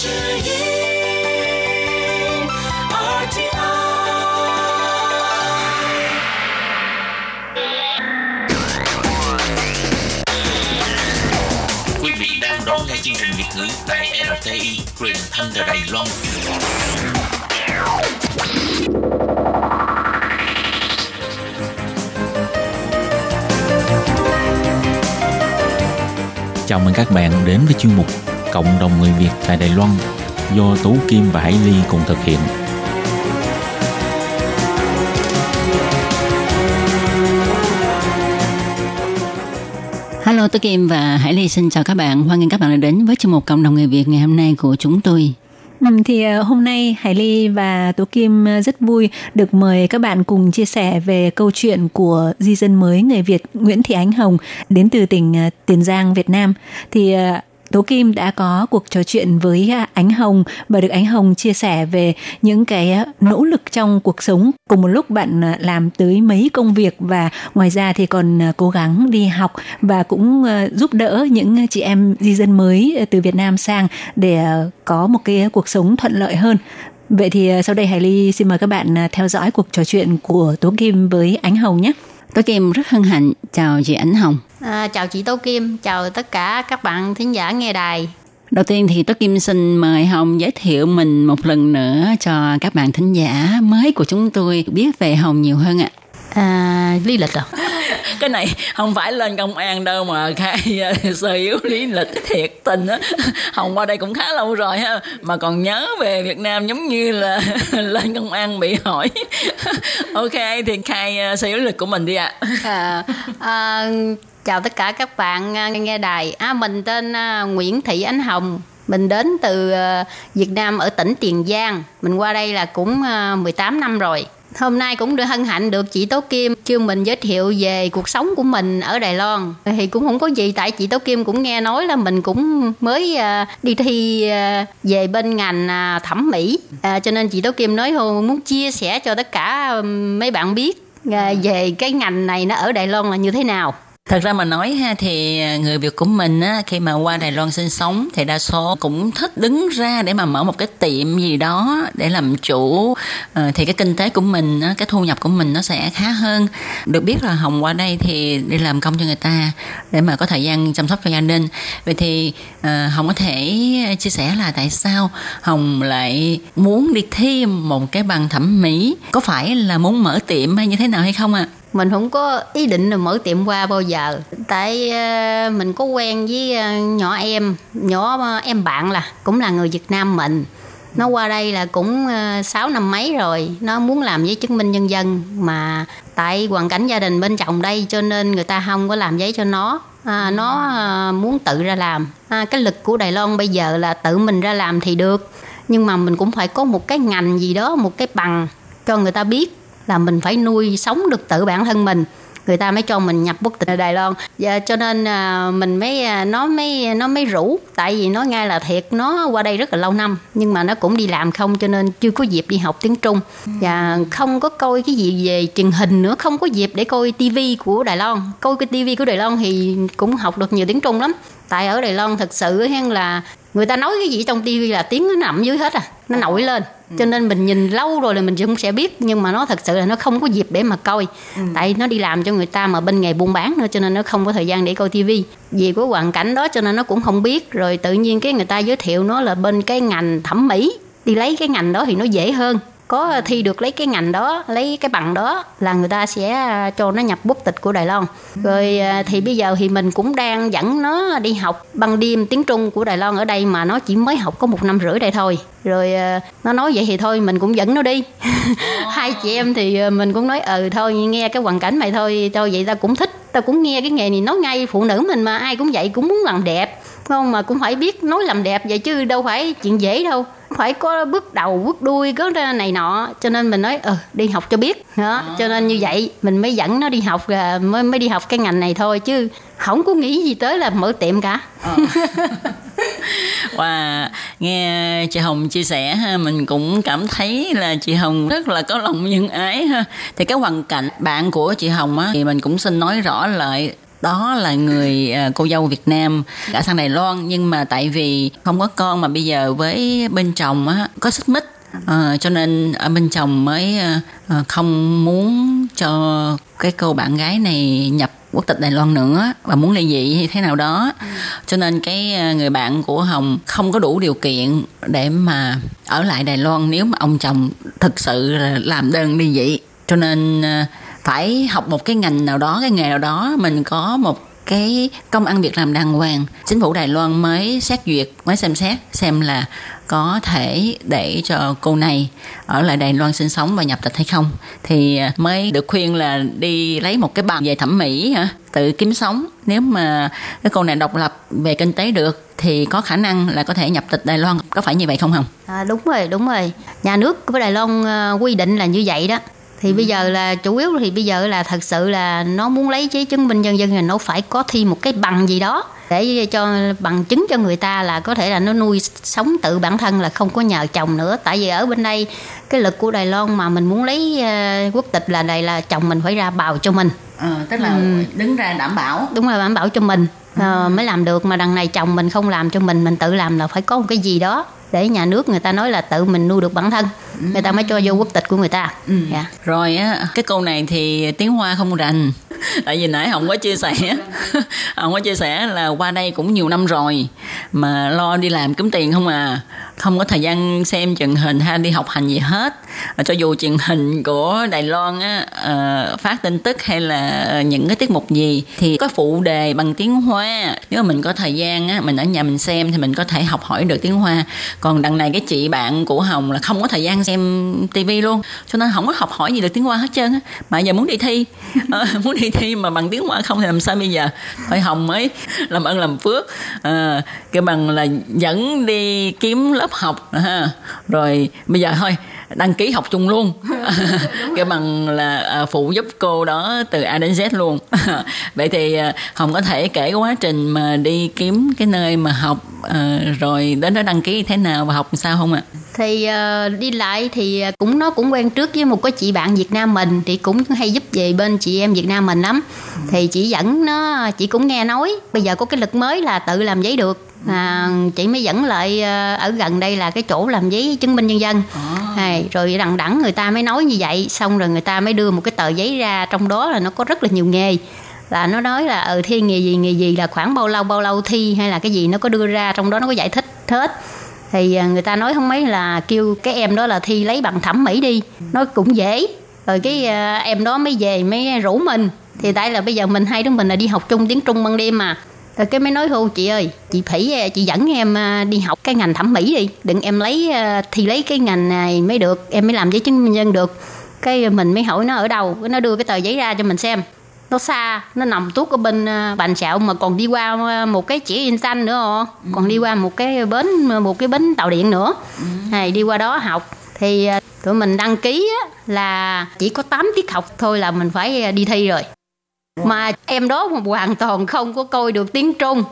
Speaker 7: 之音 RTI。
Speaker 3: Quý vị đang đón nghe chương trình Việt ngữ tại RTI truyền thanh từ Đài Loan. Chào mừng các bạn đến với chuyên mục Cộng đồng người Việt tại Đài Loan do Tú Kim và Hải Ly cùng thực hiện.
Speaker 8: Hello, tôi Kim và Hải Ly xin chào các bạn. Hoan nghênh các bạn đã đến với chương mục cộng đồng người Việt ngày hôm nay của chúng tôi.
Speaker 5: Ừ, thì ờ, hôm nay Hải Ly và Tố Kim ờ, rất vui được mời các bạn cùng chia sẻ về câu chuyện của di dân mới người Việt Nguyễn Thị Ánh Hồng đến từ tỉnh ờ, Tiền Giang, Việt Nam. Thì Tố Kim đã có cuộc trò chuyện với à, Ánh Hồng và được Ánh Hồng chia sẻ về những cái à, nỗ lực trong cuộc sống. Cùng một lúc bạn à, làm tới mấy công việc và ngoài ra thì còn cố gắng đi học và cũng giúp đỡ những chị em di dân mới từ Việt Nam sang để có một cái cuộc sống thuận lợi hơn. Vậy thì sau đây Hải Ly xin mời các bạn theo dõi cuộc trò chuyện của Tố Kim với Ánh Hồng nhé.
Speaker 8: Tố Kim rất hân hạnh chào chị Ánh Hồng.
Speaker 9: À, chào chị Tô Kim, chào tất cả các bạn thính giả nghe đài.
Speaker 8: Đầu tiên thì tôi Kim xin mời Hồng giới thiệu mình một lần nữa cho các bạn thính giả mới của chúng tôi biết về Hồng nhiều hơn ạ.
Speaker 9: À, lý lịch rồi.
Speaker 8: Cái này không phải lên công an đâu mà khai sơ yếu lý lịch thiệt tình á. Hồng qua đây cũng khá lâu rồi ha, mà còn nhớ về Việt Nam giống như là lên công an bị hỏi. ok thì khai ờ, sơ yếu lý lịch của mình đi ạ.
Speaker 9: À, à, chào tất cả các bạn à, nghe đài. À, mình tên à, Nguyễn Thị Ánh Hồng. Mình đến từ à, Việt Nam ở tỉnh Tiền Giang. Mình qua đây là cũng 18 năm rồi. Hôm nay cũng được hân hạnh được chị Tố Kim kêu mình giới thiệu về cuộc sống của mình ở Đài Loan. Thì cũng không có gì tại chị Tố Kim cũng nghe nói là mình cũng mới đi thi về bên ngành thẩm mỹ. À, cho nên chị Tố Kim nói thôi muốn chia sẻ cho tất cả mấy bạn biết về cái ngành này nó ở Đài Loan là như thế nào.
Speaker 8: Thật ra mà nói ha thì à, người Việt của mình á khi mà qua Đài Loan sinh sống thì đa số cũng thích đứng ra để mà mở một cái tiệm gì đó để làm chủ à, thì cái kinh tế của mình á, cái thu nhập của mình nó sẽ khá hơn. Được biết là Hồng qua đây thì đi làm công cho người ta để mà có thời gian chăm sóc cho gia đình. Vậy thì à, Hồng có thể ờ, chia sẻ là tại sao Hồng lại muốn đi thêm một cái bằng thẩm mỹ? Có phải là muốn mở tiệm hay như thế nào hay không ạ? À?
Speaker 9: Mình không có ý định là mở tiệm qua bao giờ. Tại ờ, mình có quen với ờ, nhỏ em nhỏ ờ, em bạn là cũng là người Việt Nam mình. Nó qua đây là cũng 6 năm mấy rồi. Nó muốn làm giấy chứng minh nhân dân. Mà tại hoàn cảnh gia đình bên chồng đây cho nên người ta không có làm giấy cho nó. À, nó muốn tự ra làm. À, cái lực của Đài Loan bây giờ là tự mình ra làm thì được. Nhưng mà mình cũng phải có một cái ngành gì đó một cái bằng cho người ta biết là mình phải nuôi sống được tự bản thân mình. Người ta mới cho mình nhập quốc tịch ở Đài Loan. Và cho nên à, mình mới à, nó mới nó mới rủ. Tại vì nó ngay là thiệt nó qua đây rất là lâu năm nhưng mà nó cũng đi làm không cho nên chưa có dịp đi học tiếng Trung. Và không có coi cái gì về truyền hình nữa không có dịp để coi tivi của Đài Loan. Coi cái tivi của Đài Loan thì cũng học được nhiều tiếng Trung lắm tại ở Đài Loan thật sự hen là người ta nói cái gì trong tivi là tiếng nó nằm dưới hết à nó nổi lên. Cho nên mình nhìn lâu rồi là mình cũng sẽ biết nhưng mà nó thật sự là nó không có dịp để mà coi. Tại nó đi làm cho người ta mà bên nghề buôn bán nữa cho nên nó không có thời gian để coi tivi. Vì có hoàn cảnh đó cho nên nó cũng không biết. Rồi tự nhiên cái người ta giới thiệu nó là bên cái ngành thẩm mỹ đi lấy cái ngành đó thì nó dễ hơn có thi được lấy cái ngành đó lấy cái bằng đó là người ta sẽ cho nó nhập quốc tịch của Đài Loan. Rồi à, thì bây giờ thì mình cũng đang dẫn nó đi học băng đêm tiếng Trung của Đài Loan ở đây mà nó chỉ mới học có một năm rưỡi đây thôi. Rồi à, nó nói vậy thì thôi mình cũng dẫn nó đi. Hai chị em thì à, mình cũng nói ừ thôi nghe cái hoàn cảnh mày thôi cho vậy tao cũng thích tao cũng nghe cái nghề này nói ngay phụ nữ mình mà ai cũng vậy cũng muốn làm đẹp không? Mà cũng phải biết nói làm đẹp vậy chứ đâu phải chuyện dễ đâu. Phải có bước đầu bước đuôi có này nọ. Cho nên mình nói ờ đi học cho biết. Đó cho nên như vậy mình mới dẫn nó đi học à, mới mới đi học cái ngành này thôi chứ không có nghĩ gì tới là mở tiệm cả.
Speaker 8: Wow, nghe chị Hồng chia sẻ ha mình cũng cảm thấy là chị Hồng rất là có lòng nhân ái ha. Thì cái hoàn cảnh bạn của chị Hồng á thì mình cũng xin nói rõ lại đó là người à, cô dâu Việt Nam. Đã sang Đài Loan nhưng mà tại vì không có con mà bây giờ với bên chồng á có xích mích. À, cho nên ở bên chồng mới à, à, không muốn cho cái cô bạn gái này nhập quốc tịch Đài Loan nữa và muốn ly dị hay thế nào đó. Cho nên cái à, người bạn của Hồng không có đủ điều kiện để mà ở lại Đài Loan nếu mà ông chồng thực sự là làm đơn ly dị. Cho nên phải học một cái ngành nào đó cái nghề nào đó. Mình có một cái công ăn việc làm đàng hoàng. Chính phủ đài loan mới xét duyệt mới xem xét xem là có thể để cho cô này ở lại Đài Loan sinh sống và nhập tịch hay không. Thì mới được khuyên là đi lấy một cái bằng về thẩm mỹ hả? Tự kiếm sống. Nếu mà cái cô này độc lập về kinh tế được thì có khả năng là có thể nhập tịch Đài Loan. Có phải như vậy không không?
Speaker 9: À, đúng rồi đúng rồi. Nhà nước của Đài Loan ờ, quy định là như vậy đó thì ừ. bây giờ là chủ yếu thì bây giờ là thật sự là nó muốn lấy giấy chứng minh nhân dân thì nó phải có thi một cái bằng gì đó để cho bằng chứng cho người ta là có thể là nó nuôi sống tự bản thân là không có nhờ chồng nữa tại vì ở bên đây cái lực của Đài Loan mà mình muốn lấy uh, quốc tịch là đây là chồng mình phải ra bào cho mình
Speaker 8: à, tức là ừ. đứng ra đảm bảo
Speaker 9: đúng rồi đảm bảo cho mình ừ. uh, mới làm được mà đằng này chồng mình không làm cho mình mình tự làm là phải có một cái gì đó để nhà nước người ta nói là tự mình nuôi được bản thân người ta mới cho vô quốc tịch của người ta
Speaker 8: ừ. yeah. Dạ. rồi á cái câu này thì tiếng hoa không rành tại vì nãy không có chia sẻ không có chia sẻ là qua đây cũng nhiều năm rồi mà lo đi làm kiếm tiền không à không có thời gian xem truyền hình hay đi học hành gì hết. Ờ, cho dù truyền hình của Đài Loan á ờ, phát tin tức hay là những cái tiết mục gì thì có phụ đề bằng tiếng Hoa. Nếu mà mình có thời gian á mình ở nhà mình xem thì mình có thể học hỏi được tiếng Hoa. Còn đằng này cái chị bạn của Hồng là không có thời gian xem tivi luôn. Cho nên không có học hỏi gì được tiếng Hoa hết trơn á. Mà giờ muốn đi thi. Ờ, muốn đi thi mà bằng tiếng Hoa không thì làm sao bây giờ? Phải Hồng mới làm ơn làm phước. À, cái bằng là dẫn đi kiếm lớp học. Ha rồi bây giờ thôi đăng ký học chung luôn. Cái bằng là à, phụ giúp cô đó từ A đến Z luôn. Vậy thì à, Hồng có thể kể quá trình mà đi kiếm cái nơi mà học à, rồi đến đó đăng ký thế nào và học sao không ạ?
Speaker 9: Thì đi lại thì cũng nó cũng quen trước với một cái chị bạn Việt Nam mình. Thì cũng hay giúp về bên chị em Việt Nam mình lắm. Thì chị dẫn nó chị cũng nghe nói. Bây giờ có cái lực mới là tự làm giấy được à, chị mới dẫn lại ờ, ở gần đây là cái chỗ làm giấy chứng minh nhân dân. À. rồi đằng đẳng người ta mới nói như vậy xong rồi người ta mới đưa một cái tờ giấy ra trong đó là nó có rất là nhiều nghề. Là nó nói là ừ thi nghề gì nghề gì là khoảng bao lâu bao lâu thi hay là cái gì nó có đưa ra trong đó nó có giải thích hết. Thì ờ, người ta nói không mấy là kêu cái em đó là thi lấy bằng thẩm mỹ đi. Nói cũng dễ. Rồi cái em đó mới về mới rủ mình. Thì tại là bây giờ mình hai đứa mình là đi học chung tiếng trung ban đêm mà rồi cái mới nói hô chị ơi chị phải chị dẫn em à, đi học cái ngành thẩm mỹ đi. Đừng em lấy à, thì lấy cái ngành này mới được em mới làm giấy chứng minh nhân được. Cái mình mới hỏi nó ở đâu nó đưa cái tờ giấy ra cho mình xem. Nó xa nó nằm tuốt ở bên à, bàn sẹo mà còn đi qua một cái chỉ in xanh nữa không ừ. còn đi qua một cái bến một cái bến tàu điện nữa. Ừ. này đi qua đó học. Thì tụi mình đăng ký là chỉ có 8 tiết học thôi là mình phải đi thi rồi mà em đó hoàn toàn không có coi được tiếng trung.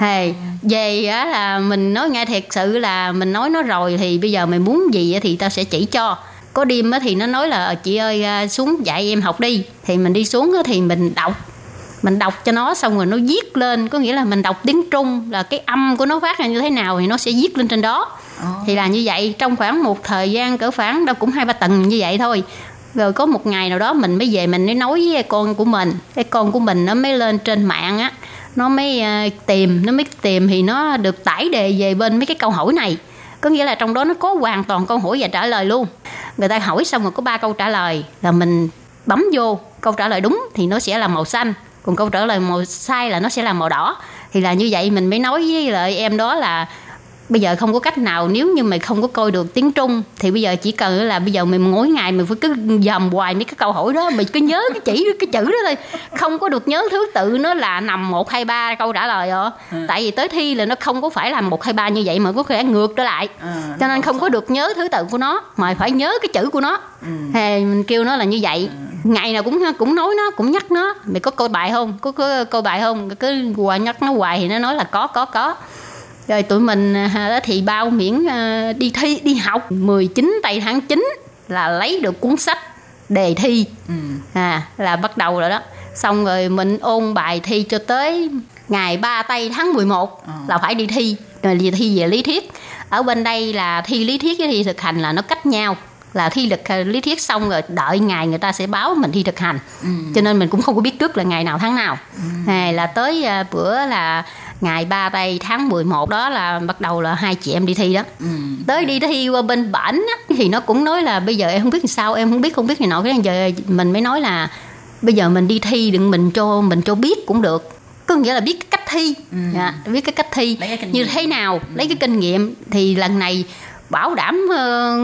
Speaker 9: Hey, về á là mình nói nghe thiệt sự là mình nói nó rồi thì bây giờ mày muốn gì thì tao sẽ chỉ cho. Có đêm á thì nó nói là chị ơi à, xuống dạy em học đi. Thì mình đi xuống thì mình đọc. Mình đọc cho nó xong rồi nó viết lên. Có nghĩa là mình đọc tiếng trung là cái âm của nó phát ra như thế nào thì nó sẽ viết lên trên đó. Thì là như vậy. Trong khoảng một thời gian cỡ khoảng đâu cũng hai ba tuần như vậy thôi rồi có một ngày nào đó mình mới về mình mới nói với con của mình. Cái con của mình nó mới lên trên mạng á. Nó mới uh, tìm nó mới tìm thì nó được tải đề về bên mấy cái câu hỏi này. Có nghĩa là trong đó nó có hoàn toàn câu hỏi và trả lời luôn. Người ta hỏi xong rồi có ba câu trả lời là mình bấm vô câu trả lời đúng thì nó sẽ là màu xanh. Còn câu trả lời màu sai là nó sẽ là màu đỏ. Thì là như vậy mình mới nói với lại em đó là bây giờ không có cách nào nếu như mày không có coi được tiếng trung thì bây giờ chỉ cần là bây giờ mày mỗi ngày mày phải cứ dòm hoài mấy cái câu hỏi đó mày cứ nhớ cái chỉ cái chữ đó thôi. Không có được nhớ thứ tự nó là nằm một hai ba câu trả lời rồi ừ. tại vì tới thi là nó không có phải là một hai ba như vậy mà có thể ngược trở lại. Ừ, cho nên không có được nhớ thứ tự của nó mà phải nhớ cái chữ của nó. Ừ. thì mình kêu nó là như vậy. Ừ. ngày nào cũng cũng nói nó cũng nhắc nó. Mày có coi bài không? Có, có coi bài không? Cứ hoài nhắc nó hoài thì nó nói là có có có rồi tụi mình à, thì bao miễn à, đi thi đi học. 19 tây tháng 9 là lấy được cuốn sách đề thi. À là bắt đầu rồi đó. Xong rồi mình ôn bài thi cho tới ngày 3 tây tháng 11 là phải đi thi. Rồi đi thi về lý thuyết. Ở bên đây là thi lý thuyết với thi thực hành là nó cách nhau. Là thi lực lý thuyết xong rồi đợi ngày người ta sẽ báo mình thi thực hành. Cho nên mình cũng không có biết trước là ngày nào tháng nào. Này là tới à, bữa là ngày 3 tây tháng 11 đó là bắt đầu là hai chị em đi thi đó. Tới đi thi qua bên bển á, thì nó cũng nói là bây giờ em không biết làm sao em không biết không biết thì nọ. Cái giờ mình mới nói là bây giờ mình đi thi đừng mình cho mình cho biết cũng được. Có nghĩa là biết cái cách thi. Dạ, biết cái cách thi.
Speaker 8: Cái
Speaker 9: như thế nào lấy cái kinh nghiệm thì lần này bảo đảm ờ,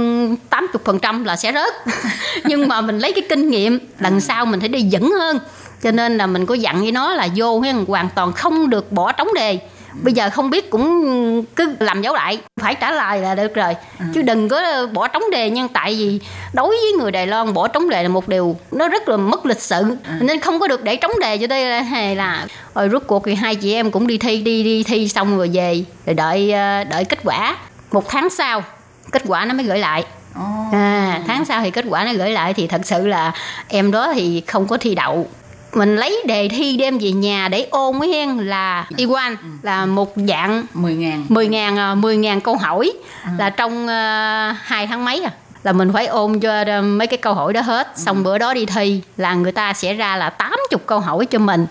Speaker 9: tám chục phần trăm là sẽ rớt. Nhưng mà mình lấy cái kinh nghiệm lần sau mình phải đi vững hơn cho nên là mình có dặn với nó là vô hoàn toàn không được bỏ trống đề. Bây giờ không biết cũng cứ làm dấu lại phải trả lời là được rồi. Chứ đừng có bỏ trống đề nhưng tại vì đối với người Đài Loan bỏ trống đề là một điều nó rất là mất lịch sự. Nên không có được để trống đề cho đây là, hay là rồi rốt cuộc thì hai chị em cũng đi thi đi đi thi xong rồi về rồi đợi ờ, đợi kết quả. Một tháng sau kết quả nó mới gửi lại. À, tháng sau thì kết quả nó gửi lại thì thật sự là em đó thì không có thi đậu mình lấy đề thi đem về nhà để ôn với hen là y quan là một dạng
Speaker 8: 10 ngàn.
Speaker 9: 10 ngàn à, 10 ngàn câu hỏi. Là trong uh, 2 tháng mấy à? Là mình phải ôn cho ờ, mấy cái câu hỏi đó hết. Xong bữa đó đi thi là người ta sẽ ra là 80 câu hỏi cho mình.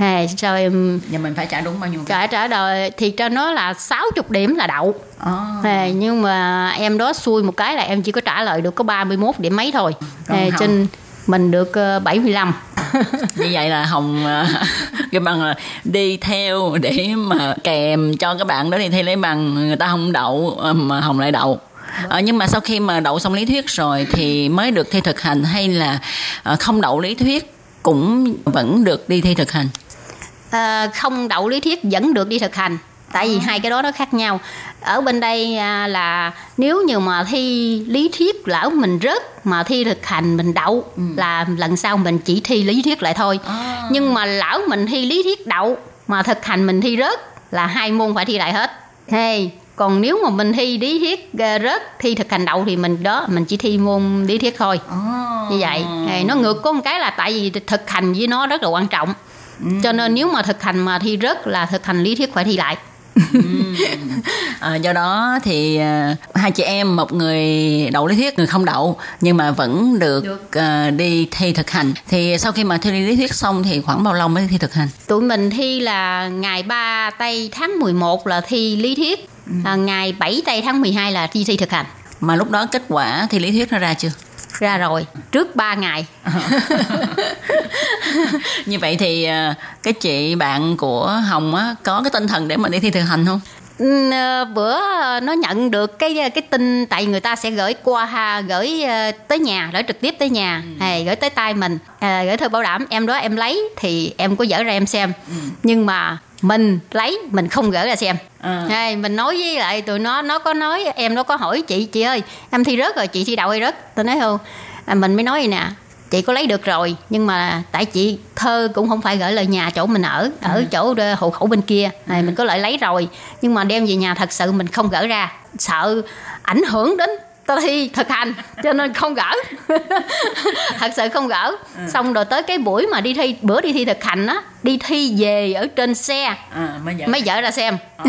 Speaker 9: À, rồi
Speaker 8: và mình phải trả đúng bao nhiêu
Speaker 9: trả trả lời thì cho nó là 60 điểm là đậu.
Speaker 8: Ồ.
Speaker 9: à, nhưng mà em đó xui một cái là em chỉ có trả lời được có 31 điểm mấy thôi.
Speaker 8: Còn
Speaker 9: à, trên mình được ờ, 75
Speaker 8: như vậy là hồng ờ, cái bằng là đi theo để mà kèm cho các bạn đó đi thi lấy bằng người ta không đậu ờ, mà hồng lại đậu. Ờ, nhưng mà sau khi mà đậu xong lý thuyết rồi thì mới được thi thực hành hay là ờ, không đậu lý thuyết cũng vẫn được đi thi thực hành?
Speaker 9: À, không đậu lý thuyết vẫn được đi thực hành tại vì hai cái đó nó khác nhau. Ở bên đây à, là nếu như mà thi lý thuyết lỡ mình rớt mà thi thực hành mình đậu là lần sau mình chỉ thi lý thuyết lại thôi. Nhưng mà lỡ mình thi lý thuyết đậu mà thực hành mình thi rớt là hai môn phải thi lại hết. Hey. Còn nếu mà mình thi lý thuyết à, rớt thi thực hành đậu thì mình đó mình chỉ thi môn lý thuyết thôi. Như vậy. Hey, nó ngược có một cái là tại vì thực hành với nó rất là quan trọng. Cho nên nếu mà thực hành mà thi rớt là thực hành lý thuyết phải thi lại
Speaker 8: À, do đó thì à, hai chị em một người đậu lý thuyết người không đậu nhưng mà vẫn được, à, đi thi thực hành. Thì sau khi mà thi lý thuyết xong thì khoảng bao lâu mới thi thực hành?
Speaker 9: Tụi mình thi là ngày 3 tây tháng 11 là thi lý thuyết. À, ngày 7 tây tháng 12 là thi thi thực hành.
Speaker 8: Mà lúc đó kết quả thi lý thuyết nó ra chưa
Speaker 9: ra rồi trước 3 ngày.
Speaker 8: Như vậy thì à, cái chị bạn của hồng á có cái tinh thần để mà đi thi thực hành không?
Speaker 9: Ừ, ờ, bữa nó nhận được cái cái tin tại người ta sẽ gửi qua ha gửi ờ, tới nhà gửi trực tiếp tới nhà. Hay gửi tới tay mình à, gửi thư bảo đảm em đó em lấy thì em có dở ra em xem. Nhưng mà mình lấy mình không gửi ra xem.
Speaker 8: À.
Speaker 9: Hay, mình nói với lại tụi nó nó có nói em nó có hỏi chị chị ơi em thi rớt rồi chị thi đậu hay rớt? Tôi nói không. À, mình mới nói vậy nè chị có lấy được rồi nhưng mà tại chị thơ cũng không phải gửi lời nhà chỗ mình ở ở chỗ đơ- hộ khẩu bên kia. Này mình có lợi lấy rồi nhưng mà đem về nhà thật sự mình không gỡ ra sợ ảnh hưởng đến tôi thi thực hành cho nên không gỡ. Thật sự không gỡ. Xong rồi tới cái buổi mà đi thi bữa đi thi thực hành á đi thi về ở trên xe.
Speaker 8: À, mới dở.
Speaker 9: mới dở ra xem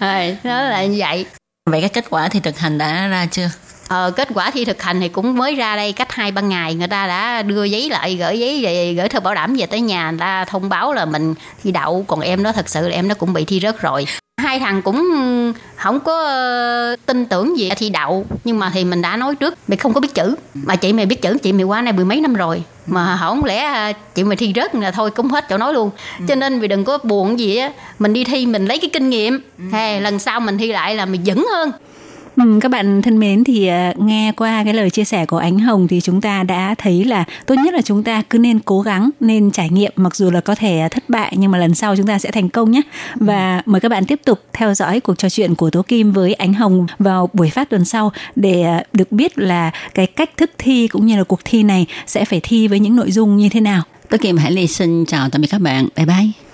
Speaker 9: Rồi, đó là như vậy.
Speaker 8: Vậy cái kết quả thi thực hành đã ra chưa
Speaker 9: Ờ, kết quả thi thực hành thì cũng mới ra đây cách hai ba ngày người ta đã đưa giấy lại gửi giấy về gửi thư bảo đảm về tới nhà người ta thông báo là mình thi đậu. Còn em đó thật sự là em đó cũng bị thi rớt rồi. Hai thằng cũng không có ờ, tin tưởng gì thi đậu nhưng mà thì mình đã nói trước mày không có biết chữ. Mà chị mày biết chữ chị mày qua này mười mấy năm rồi mà không lẽ ờ, chị mày thi rớt là thôi cũng hết chỗ nói luôn. Cho nên vì đừng có buồn gì á mình đi thi mình lấy cái kinh nghiệm. Hay lần sau mình thi lại là mình vững hơn
Speaker 10: Ừ, các bạn thân mến thì à, nghe qua cái lời chia sẻ của Ánh Hồng thì chúng ta đã thấy là tốt nhất là chúng ta cứ nên cố gắng nên trải nghiệm mặc dù là có thể à, thất bại nhưng mà lần sau chúng ta sẽ thành công nhé và mời các bạn tiếp tục theo dõi cuộc trò chuyện của Tố Kim với Ánh Hồng vào buổi phát tuần sau để à, được biết là cái cách thức thi cũng như là cuộc thi này sẽ phải thi với những nội dung như thế nào.
Speaker 8: Tôi Kim Hải Ly xin chào tạm biệt các bạn. Bye bye.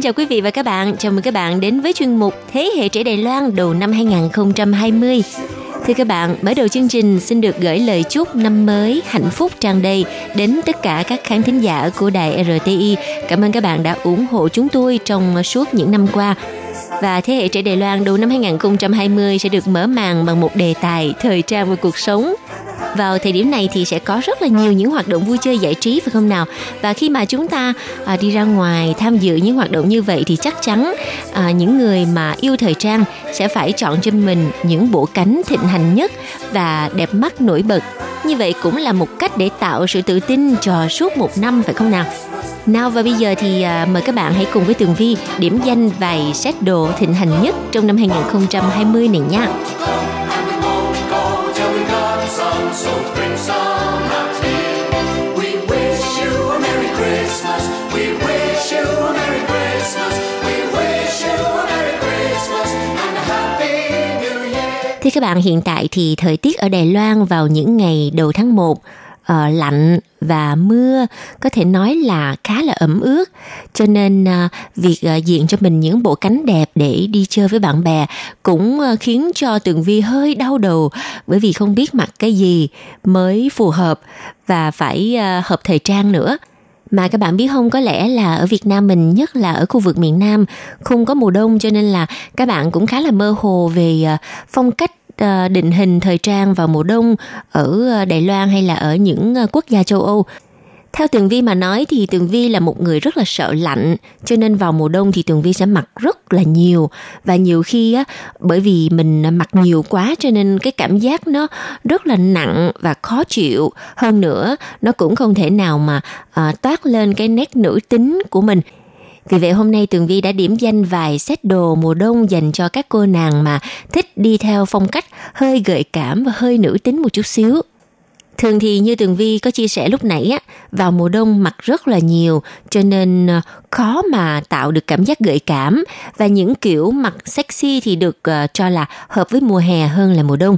Speaker 1: Xin chào quý vị và các bạn. Chào mừng các bạn đến với chuyên mục Thế hệ trẻ Đài Loan đầu năm 2020. Thưa các bạn, mở đầu chương trình xin được gửi lời chúc năm mới hạnh phúc tràn đầy đến tất cả các khán thính giả của đài RTI. Cảm ơn các bạn đã ủng hộ chúng tôi trong suốt những năm qua. Và thế hệ trẻ Đài Loan đầu năm 2020 sẽ được mở màn bằng một đề tài thời trang và cuộc sống. Vào thời điểm này thì sẽ có rất là nhiều những hoạt động vui chơi giải trí phải không nào? Và khi mà chúng ta à, đi ra ngoài tham dự những hoạt động như vậy thì chắc chắn à, những người mà yêu thời trang sẽ phải chọn cho mình những bộ cánh thịnh hành nhất và đẹp mắt nổi bật. Như vậy cũng là một cách để tạo sự tự tin cho suốt một năm phải không nào? Nào và bây giờ thì à, mời các bạn hãy cùng với Tường Vi điểm danh vài set đồ thịnh hành nhất trong năm 2020 này nha. Thưa các bạn, hiện tại thì thời tiết ở Đài Loan vào những ngày đầu tháng 1 uh, lạnh và mưa có thể nói là khá là ẩm ướt. Cho nên uh, việc uh, diện cho mình những bộ cánh đẹp để đi chơi với bạn bè cũng uh, khiến cho tường vi hơi đau đầu. Bởi vì không biết mặc cái gì mới phù hợp và phải uh, hợp thời trang nữa. Mà các bạn biết không có lẽ là ở Việt Nam mình nhất là ở khu vực miền Nam không có mùa đông cho nên là các bạn cũng khá là mơ hồ về phong cách Ờ, định hình thời trang vào mùa đông ở ờ, Đài Loan hay là ở những ờ, quốc gia châu Âu. Theo Tường Vi mà nói thì Tường Vi là một người rất là sợ lạnh cho nên vào mùa đông thì Tường Vi sẽ mặc rất là nhiều. Và nhiều khi á bởi vì mình mặc nhiều quá cho nên cái cảm giác nó rất là nặng và khó chịu. Hơn nữa nó cũng không thể nào mà à, toát lên cái nét nữ tính của mình vì vậy hôm nay Tường Vi đã điểm danh vài set đồ mùa đông dành cho các cô nàng mà thích đi theo phong cách hơi gợi cảm và hơi nữ tính một chút xíu. Thường thì như Tường Vi có chia sẻ lúc nãy á, vào mùa đông mặc rất là nhiều cho nên ờ, khó mà tạo được cảm giác gợi cảm và những kiểu mặc sexy thì được ờ, cho là hợp với mùa hè hơn là mùa đông.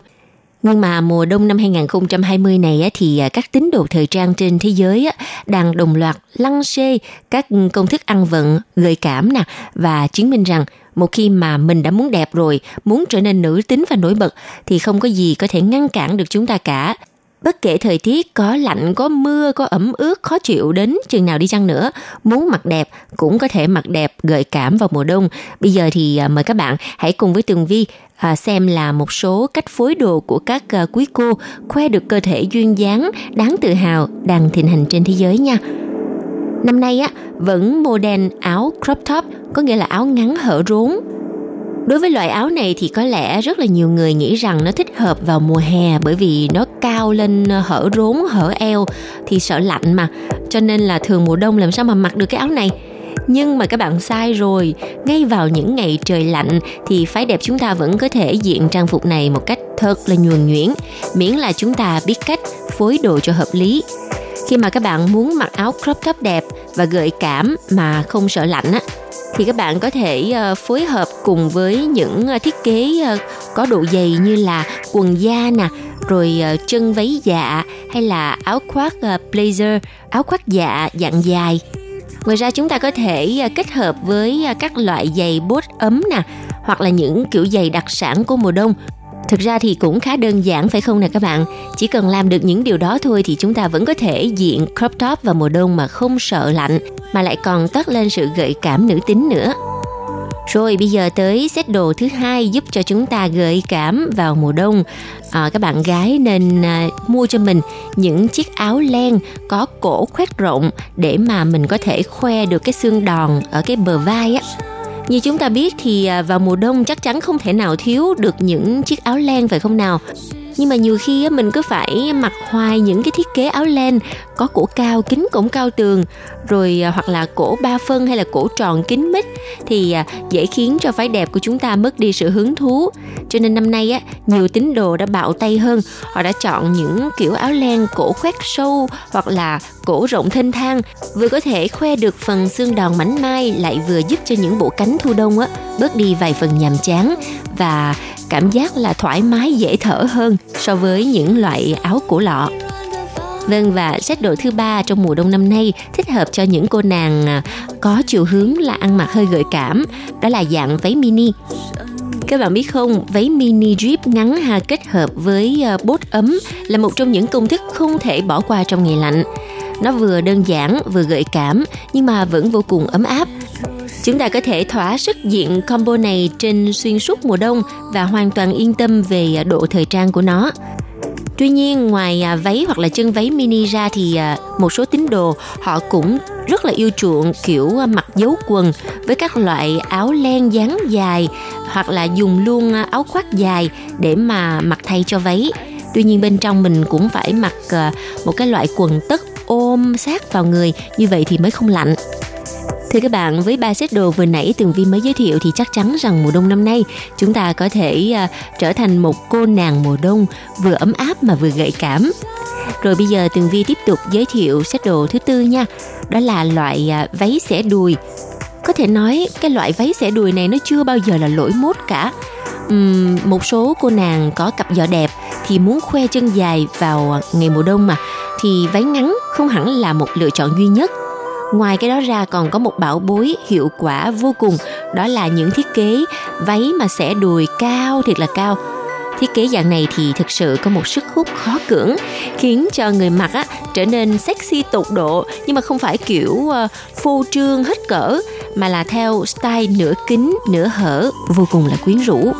Speaker 1: Nhưng mà mùa đông năm 2020 này thì à, các tín đồ thời trang trên thế giới đang đồng loạt lăng xê các công thức ăn vận gợi cảm nè và chứng minh rằng một khi mà mình đã muốn đẹp rồi, muốn trở nên nữ tính và nổi bật thì không có gì có thể ngăn cản được chúng ta cả. Bất kể thời tiết có lạnh, có mưa, có ẩm ướt, khó chịu đến chừng nào đi chăng nữa, muốn mặc đẹp cũng có thể mặc đẹp gợi cảm vào mùa đông. Bây giờ thì à, mời các bạn hãy cùng với Tường Vi à, xem là một số cách phối đồ của các à, quý cô khoe được cơ thể duyên dáng, đáng tự hào đang thịnh hành trên thế giới nha. Năm nay á vẫn model áo crop top có nghĩa là áo ngắn hở rốn Đối với loại áo này thì có lẽ rất là nhiều người nghĩ rằng nó thích hợp vào mùa hè bởi vì nó cao lên ờ, hở rốn, hở eo thì sợ lạnh mà. Cho nên là thường mùa đông làm sao mà mặc được cái áo này. Nhưng mà các bạn sai rồi, ngay vào những ngày trời lạnh thì phái đẹp chúng ta vẫn có thể diện trang phục này một cách thật là nhuần nhuyễn, miễn là chúng ta biết cách phối đồ cho hợp lý. Khi mà các bạn muốn mặc áo crop top đẹp và gợi cảm mà không sợ lạnh á, thì các bạn có thể ờ, phối hợp cùng với những ờ, thiết kế ờ, có độ dày như là quần da nè, rồi chân váy dạ hay là áo khoác blazer, áo khoác dạ dạng dài. Ngoài ra chúng ta có thể kết hợp với các loại giày bốt ấm nè, hoặc là những kiểu giày đặc sản của mùa đông Thực ra thì cũng khá đơn giản phải không nè các bạn? Chỉ cần làm được những điều đó thôi thì chúng ta vẫn có thể diện crop top vào mùa đông mà không sợ lạnh, mà lại còn toát lên sự gợi cảm nữ tính nữa. Rồi bây giờ tới set đồ thứ hai giúp cho chúng ta gợi cảm vào mùa đông. À, các bạn gái nên à, mua cho mình những chiếc áo len có cổ khoét rộng để mà mình có thể khoe được cái xương đòn ở cái bờ vai á. Như chúng ta biết thì à, vào mùa đông chắc chắn không thể nào thiếu được những chiếc áo len phải không nào? nhưng mà nhiều khi á, mình cứ phải mặc hoài những cái thiết kế áo len có cổ cao kính cổng cao tường rồi à, hoặc là cổ ba phân hay là cổ tròn kính mít thì à, dễ khiến cho phái đẹp của chúng ta mất đi sự hứng thú cho nên năm nay á nhiều tín đồ đã bạo tay hơn họ đã chọn những kiểu áo len cổ khoét sâu hoặc là cổ rộng thênh thang vừa có thể khoe được phần xương đòn mảnh mai lại vừa giúp cho những bộ cánh thu đông á bớt đi vài phần nhàm chán và cảm giác là thoải mái dễ thở hơn so với những loại áo cổ lọ Vâng và set độ thứ ba trong mùa đông năm nay thích hợp cho những cô nàng à, có chiều hướng là ăn mặc hơi gợi cảm, đó là dạng váy mini. Các bạn biết không, váy mini drip ngắn ha kết hợp với à, bốt ấm là một trong những công thức không thể bỏ qua trong ngày lạnh. Nó vừa đơn giản, vừa gợi cảm nhưng mà vẫn vô cùng ấm áp. Chúng ta có thể thỏa sức diện combo này trên xuyên suốt mùa đông và hoàn toàn yên tâm về độ thời trang của nó. Tuy nhiên ngoài à, váy hoặc là chân váy mini ra thì à, một số tín đồ họ cũng rất là yêu chuộng kiểu à, mặc dấu quần với các loại áo len dáng dài hoặc là dùng luôn áo khoác dài để mà mặc thay cho váy. Tuy nhiên bên trong mình cũng phải mặc một cái loại quần tất ôm sát vào người như vậy thì mới không lạnh. Thưa các bạn, với ba set đồ vừa nãy Tường Vi mới giới thiệu thì chắc chắn rằng mùa đông năm nay chúng ta có thể uh, trở thành một cô nàng mùa đông vừa ấm áp mà vừa gợi cảm. Rồi bây giờ Tường Vi tiếp tục giới thiệu set đồ thứ tư nha. Đó là loại uh, váy xẻ đùi. Có thể nói cái loại váy xẻ đùi này nó chưa bao giờ là lỗi mốt cả. Uhm, một số cô nàng có cặp giỏ đẹp thì muốn khoe chân dài vào ngày mùa đông mà thì váy ngắn không hẳn là một lựa chọn duy nhất. Ngoài cái đó ra còn có một bảo bối hiệu quả vô cùng đó là những thiết kế váy mà sẽ đùi cao thiệt là cao. Thiết kế dạng này thì thực sự có một sức hút khó cưỡng khiến cho người mặc á trở nên sexy tột độ nhưng mà không phải kiểu uh, phô trương hết cỡ mà là theo style nửa kính nửa hở vô cùng là quyến rũ.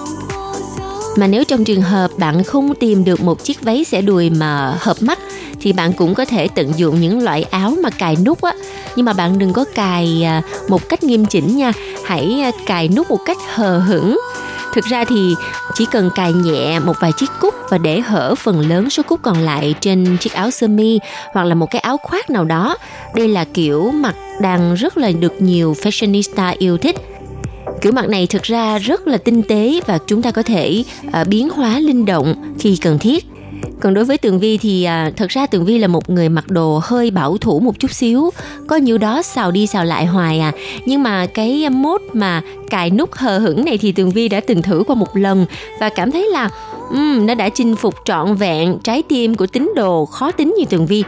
Speaker 1: Mà nếu trong trường hợp bạn không tìm được một chiếc váy xẻ đùi mà hợp mắt thì bạn cũng có thể tận dụng những loại áo mà cài nút á. Nhưng mà bạn đừng có cài à, một cách nghiêm chỉnh nha. Hãy à, cài nút một cách hờ hững. Thực ra thì chỉ cần cài nhẹ một vài chiếc cúc và để hở phần lớn số cúc còn lại trên chiếc áo sơ mi hoặc là một cái áo khoác nào đó. Đây là kiểu mặc đang rất là được nhiều fashionista yêu thích. Kiểu mặc này thực ra rất là tinh tế và chúng ta có thể uh, biến hóa linh động khi cần thiết còn đối với tường vi thì à, thật ra tường vi là một người mặc đồ hơi bảo thủ một chút xíu. Có nhiêu đó xào đi xào lại hoài à. Nhưng mà cái mốt mà cài nút hờ hững này thì tường vi đã từng thử qua một lần và cảm thấy là um, nó đã chinh phục trọn vẹn trái tim của tín đồ khó tính như tường vi.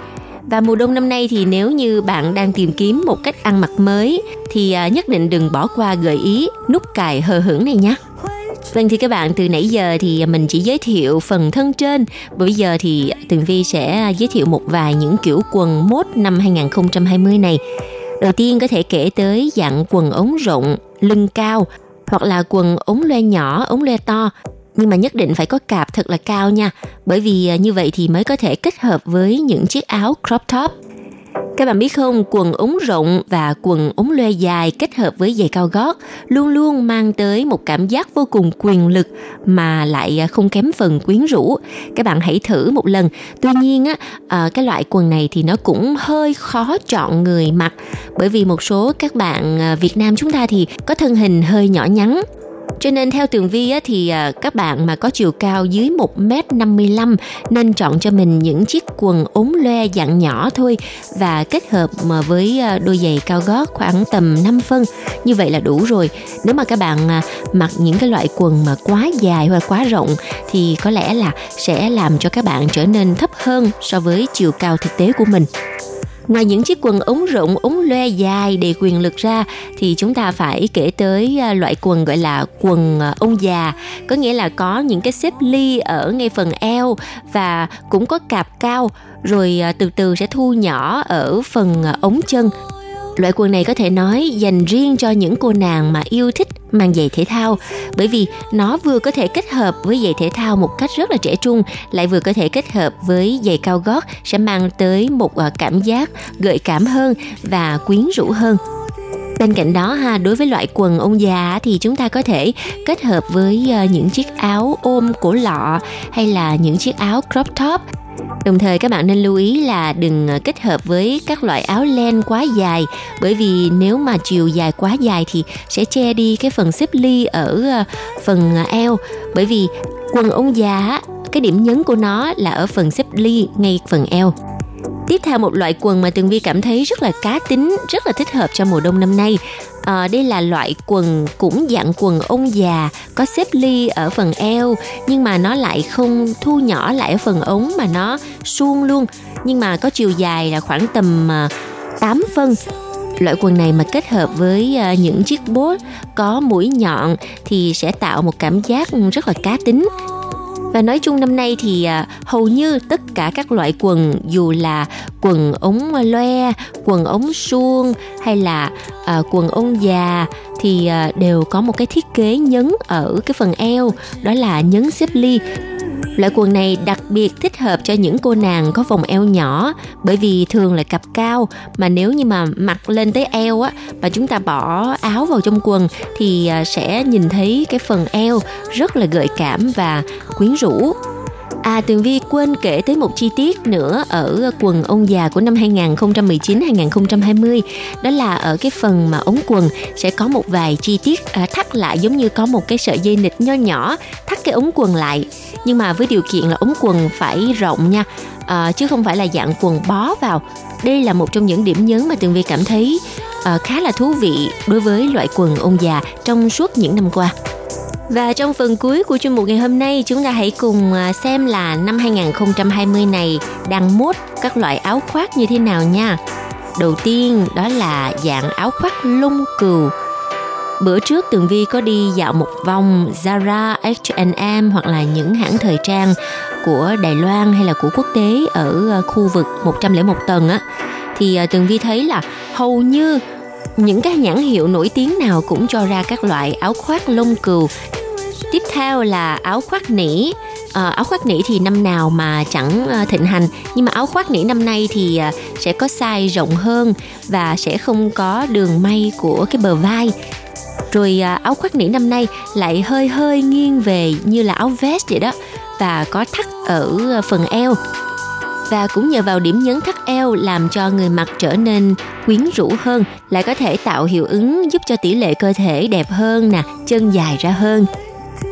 Speaker 1: Và mùa đông năm nay thì nếu như bạn đang tìm kiếm một cách ăn mặc mới thì à, nhất định đừng bỏ qua gợi ý nút cài hờ hững này nhé. Vâng thì các bạn từ nãy giờ thì mình chỉ giới thiệu phần thân trên. Bây giờ thì Tường Vi sẽ giới thiệu một vài những kiểu quần mốt năm 2020 này. Đầu tiên có thể kể tới dạng quần ống rộng, lưng cao Hoặc là quần ống loe nhỏ, ống loe to. Nhưng mà nhất định phải có cạp thật là cao nha. Bởi vì à, như vậy thì mới có thể kết hợp với những chiếc áo crop top các bạn biết không, quần ống rộng và quần ống loe dài kết hợp với giày cao gót luôn luôn mang tới một cảm giác vô cùng quyền lực mà lại à, không kém phần quyến rũ. Các bạn hãy thử một lần. Tuy nhiên á, à, cái loại quần này thì nó cũng hơi khó chọn người mặc bởi vì một số các bạn à, Việt Nam chúng ta thì có thân hình hơi nhỏ nhắn cho nên theo Tường Vi á, thì à, các bạn mà có chiều cao dưới 1m55 nên chọn cho mình những chiếc quần ống loe dạng nhỏ thôi và kết hợp mà với à, đôi giày cao gót khoảng tầm 5 phân. Như vậy là đủ rồi. Nếu mà các bạn à, mặc những cái loại quần mà quá dài hoặc quá rộng thì có lẽ là sẽ làm cho các bạn trở nên thấp hơn so với chiều cao thực tế của mình. Ngoài những chiếc quần ống rộng, ống loe dài đầy quyền lực ra thì chúng ta phải kể tới à, loại quần gọi là quần à, ông già, có nghĩa là có những cái xếp ly ở ngay phần eo và cũng có cạp cao rồi à, từ từ sẽ thu nhỏ ở phần ống chân. Loại quần này có thể nói dành riêng cho những cô nàng mà yêu thích mang giày thể thao. Bởi vì nó vừa có thể kết hợp với giày thể thao một cách rất là trẻ trung lại vừa có thể kết hợp với giày cao gót sẽ mang tới một ờ, cảm giác gợi cảm hơn và quyến rũ hơn. Bên cạnh đó ha, đối với loại quần ông già thì chúng ta có thể kết hợp với ờ, những chiếc áo ôm cổ lọ hay là những chiếc áo crop top. Đồng thời các bạn nên lưu ý là đừng ờ, kết hợp với các loại áo len quá dài, bởi vì nếu mà chiều dài quá dài thì sẽ che đi cái phần xếp ly ở ờ, phần ờ, eo bởi vì quần ông già cái điểm nhấn của nó là ở phần xếp ly, ngay phần eo. Tiếp theo một loại quần mà Tường Vi cảm thấy rất là cá tính, rất là thích hợp cho mùa đông năm nay. À, đây là loại quần cũng dạng quần ông già, có xếp ly ở phần eo, nhưng mà nó lại không thu nhỏ lại ở phần ống mà nó suông luôn. Nhưng mà có chiều dài là khoảng tầm ờ, 8 phân loại quần này mà kết hợp với ờ, những chiếc bốt có mũi nhọn thì sẽ tạo một cảm giác rất là cá tính và nói chung năm nay thì à, hầu như tất cả các loại quần, dù là quần ống loe, quần ống suông hay là à, quần ống già thì à, đều có một cái thiết kế nhấn ở cái phần eo, đó là nhấn xếp ly. Loại quần này đặc biệt thích hợp cho những cô nàng có vòng eo nhỏ, bởi vì thường là cặp cao, mà nếu như mà mặc lên tới eo á và chúng ta bỏ áo vào trong quần thì à, sẽ nhìn thấy cái phần eo rất là gợi cảm và quyến rũ. À Tường Vi quên kể tới một chi tiết nữa ở quần ông già của năm 2019-2020 Đó là ở cái phần mà ống quần sẽ có một vài chi tiết à, thắt lại giống như có một cái sợi dây nịt nho nhỏ thắt cái ống quần lại. Nhưng mà với điều kiện là ống quần phải rộng nha à, chứ không phải là dạng quần bó vào. Đây là một trong những điểm nhấn mà Tường Vi cảm thấy à, khá là thú vị đối với loại quần ông già trong suốt những năm qua. Và trong phần cuối của chuyên mục ngày hôm nay, chúng ta hãy cùng à, xem là năm 2020 này đang mốt các loại áo khoác như thế nào nha. Đầu tiên đó là dạng áo khoác lông cừu. Bữa trước Tường Vi có đi dạo một vòng Zara, H&M hoặc là những hãng thời trang của Đài Loan hay là của quốc tế ở à, khu vực 101 tầng á thì à, Tường Vi thấy là hầu như những cái nhãn hiệu nổi tiếng nào cũng cho ra các loại áo khoác lông cừu. Tiếp theo là áo khoác nỉ. À, áo khoác nỉ thì năm nào mà chẳng ờ, thịnh hành. Nhưng mà áo khoác nỉ năm nay thì ờ, sẽ có size rộng hơn và sẽ không có đường may của cái bờ vai. Rồi áo khoác nỉ năm nay lại hơi hơi nghiêng về như là áo vest vậy đó và có thắt ở phần eo và cũng nhờ vào điểm nhấn thắt eo làm cho người mặc trở nên quyến rũ hơn, lại có thể tạo hiệu ứng giúp cho tỷ lệ cơ thể đẹp hơn nè, chân dài ra hơn.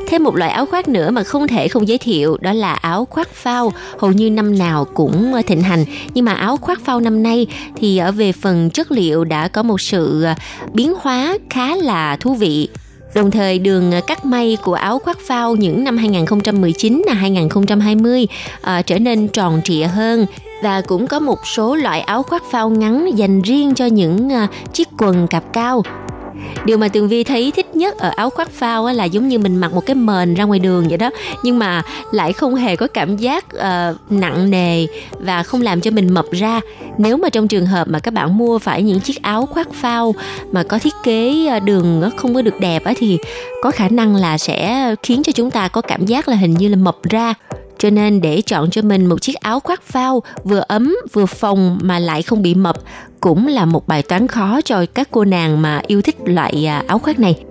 Speaker 1: Thêm một loại áo khoác nữa mà không thể không giới thiệu đó là áo khoác phao, hầu như năm nào cũng thịnh hành. Nhưng mà áo khoác phao năm nay thì ở về phần chất liệu đã có một sự à, biến hóa khá là thú vị. Đồng thời đường ờ, cắt may của áo khoác phao những năm 2019 là 2020 à, ờ, trở nên tròn trịa hơn. Và cũng có một số loại áo khoác phao ngắn dành riêng cho những à, chiếc quần cạp cao điều mà tường vi thấy thích nhất ở áo khoác phao là giống như mình mặc một cái mền ra ngoài đường vậy đó. Nhưng mà lại không hề có cảm giác uh, nặng nề và không làm cho mình mập ra. Nếu mà trong trường hợp mà các bạn mua phải những chiếc áo khoác phao mà có thiết kế ờ, đường không có được đẹp thì có khả năng là sẽ khiến cho chúng ta có cảm giác là hình như là mập ra cho nên để chọn cho mình một chiếc áo khoác phao vừa ấm vừa phồng mà lại không bị mập cũng là một bài toán khó cho các cô nàng mà yêu thích loại à, áo khoác này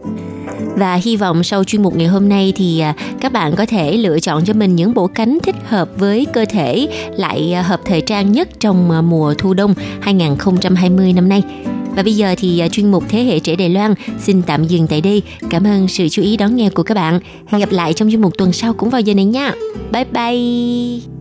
Speaker 1: và hy vọng sau chuyên mục ngày hôm nay thì à, các bạn có thể lựa chọn cho mình những bộ cánh thích hợp với cơ thể lại à, hợp thời trang nhất trong à, mùa thu đông 2020 năm nay. Và bây giờ thì chuyên mục Thế hệ trẻ Đài Loan xin tạm dừng tại đây. Cảm ơn sự chú ý đón nghe của các bạn. Hẹn gặp lại trong chuyên mục tuần sau cũng vào giờ này nha. Bye bye!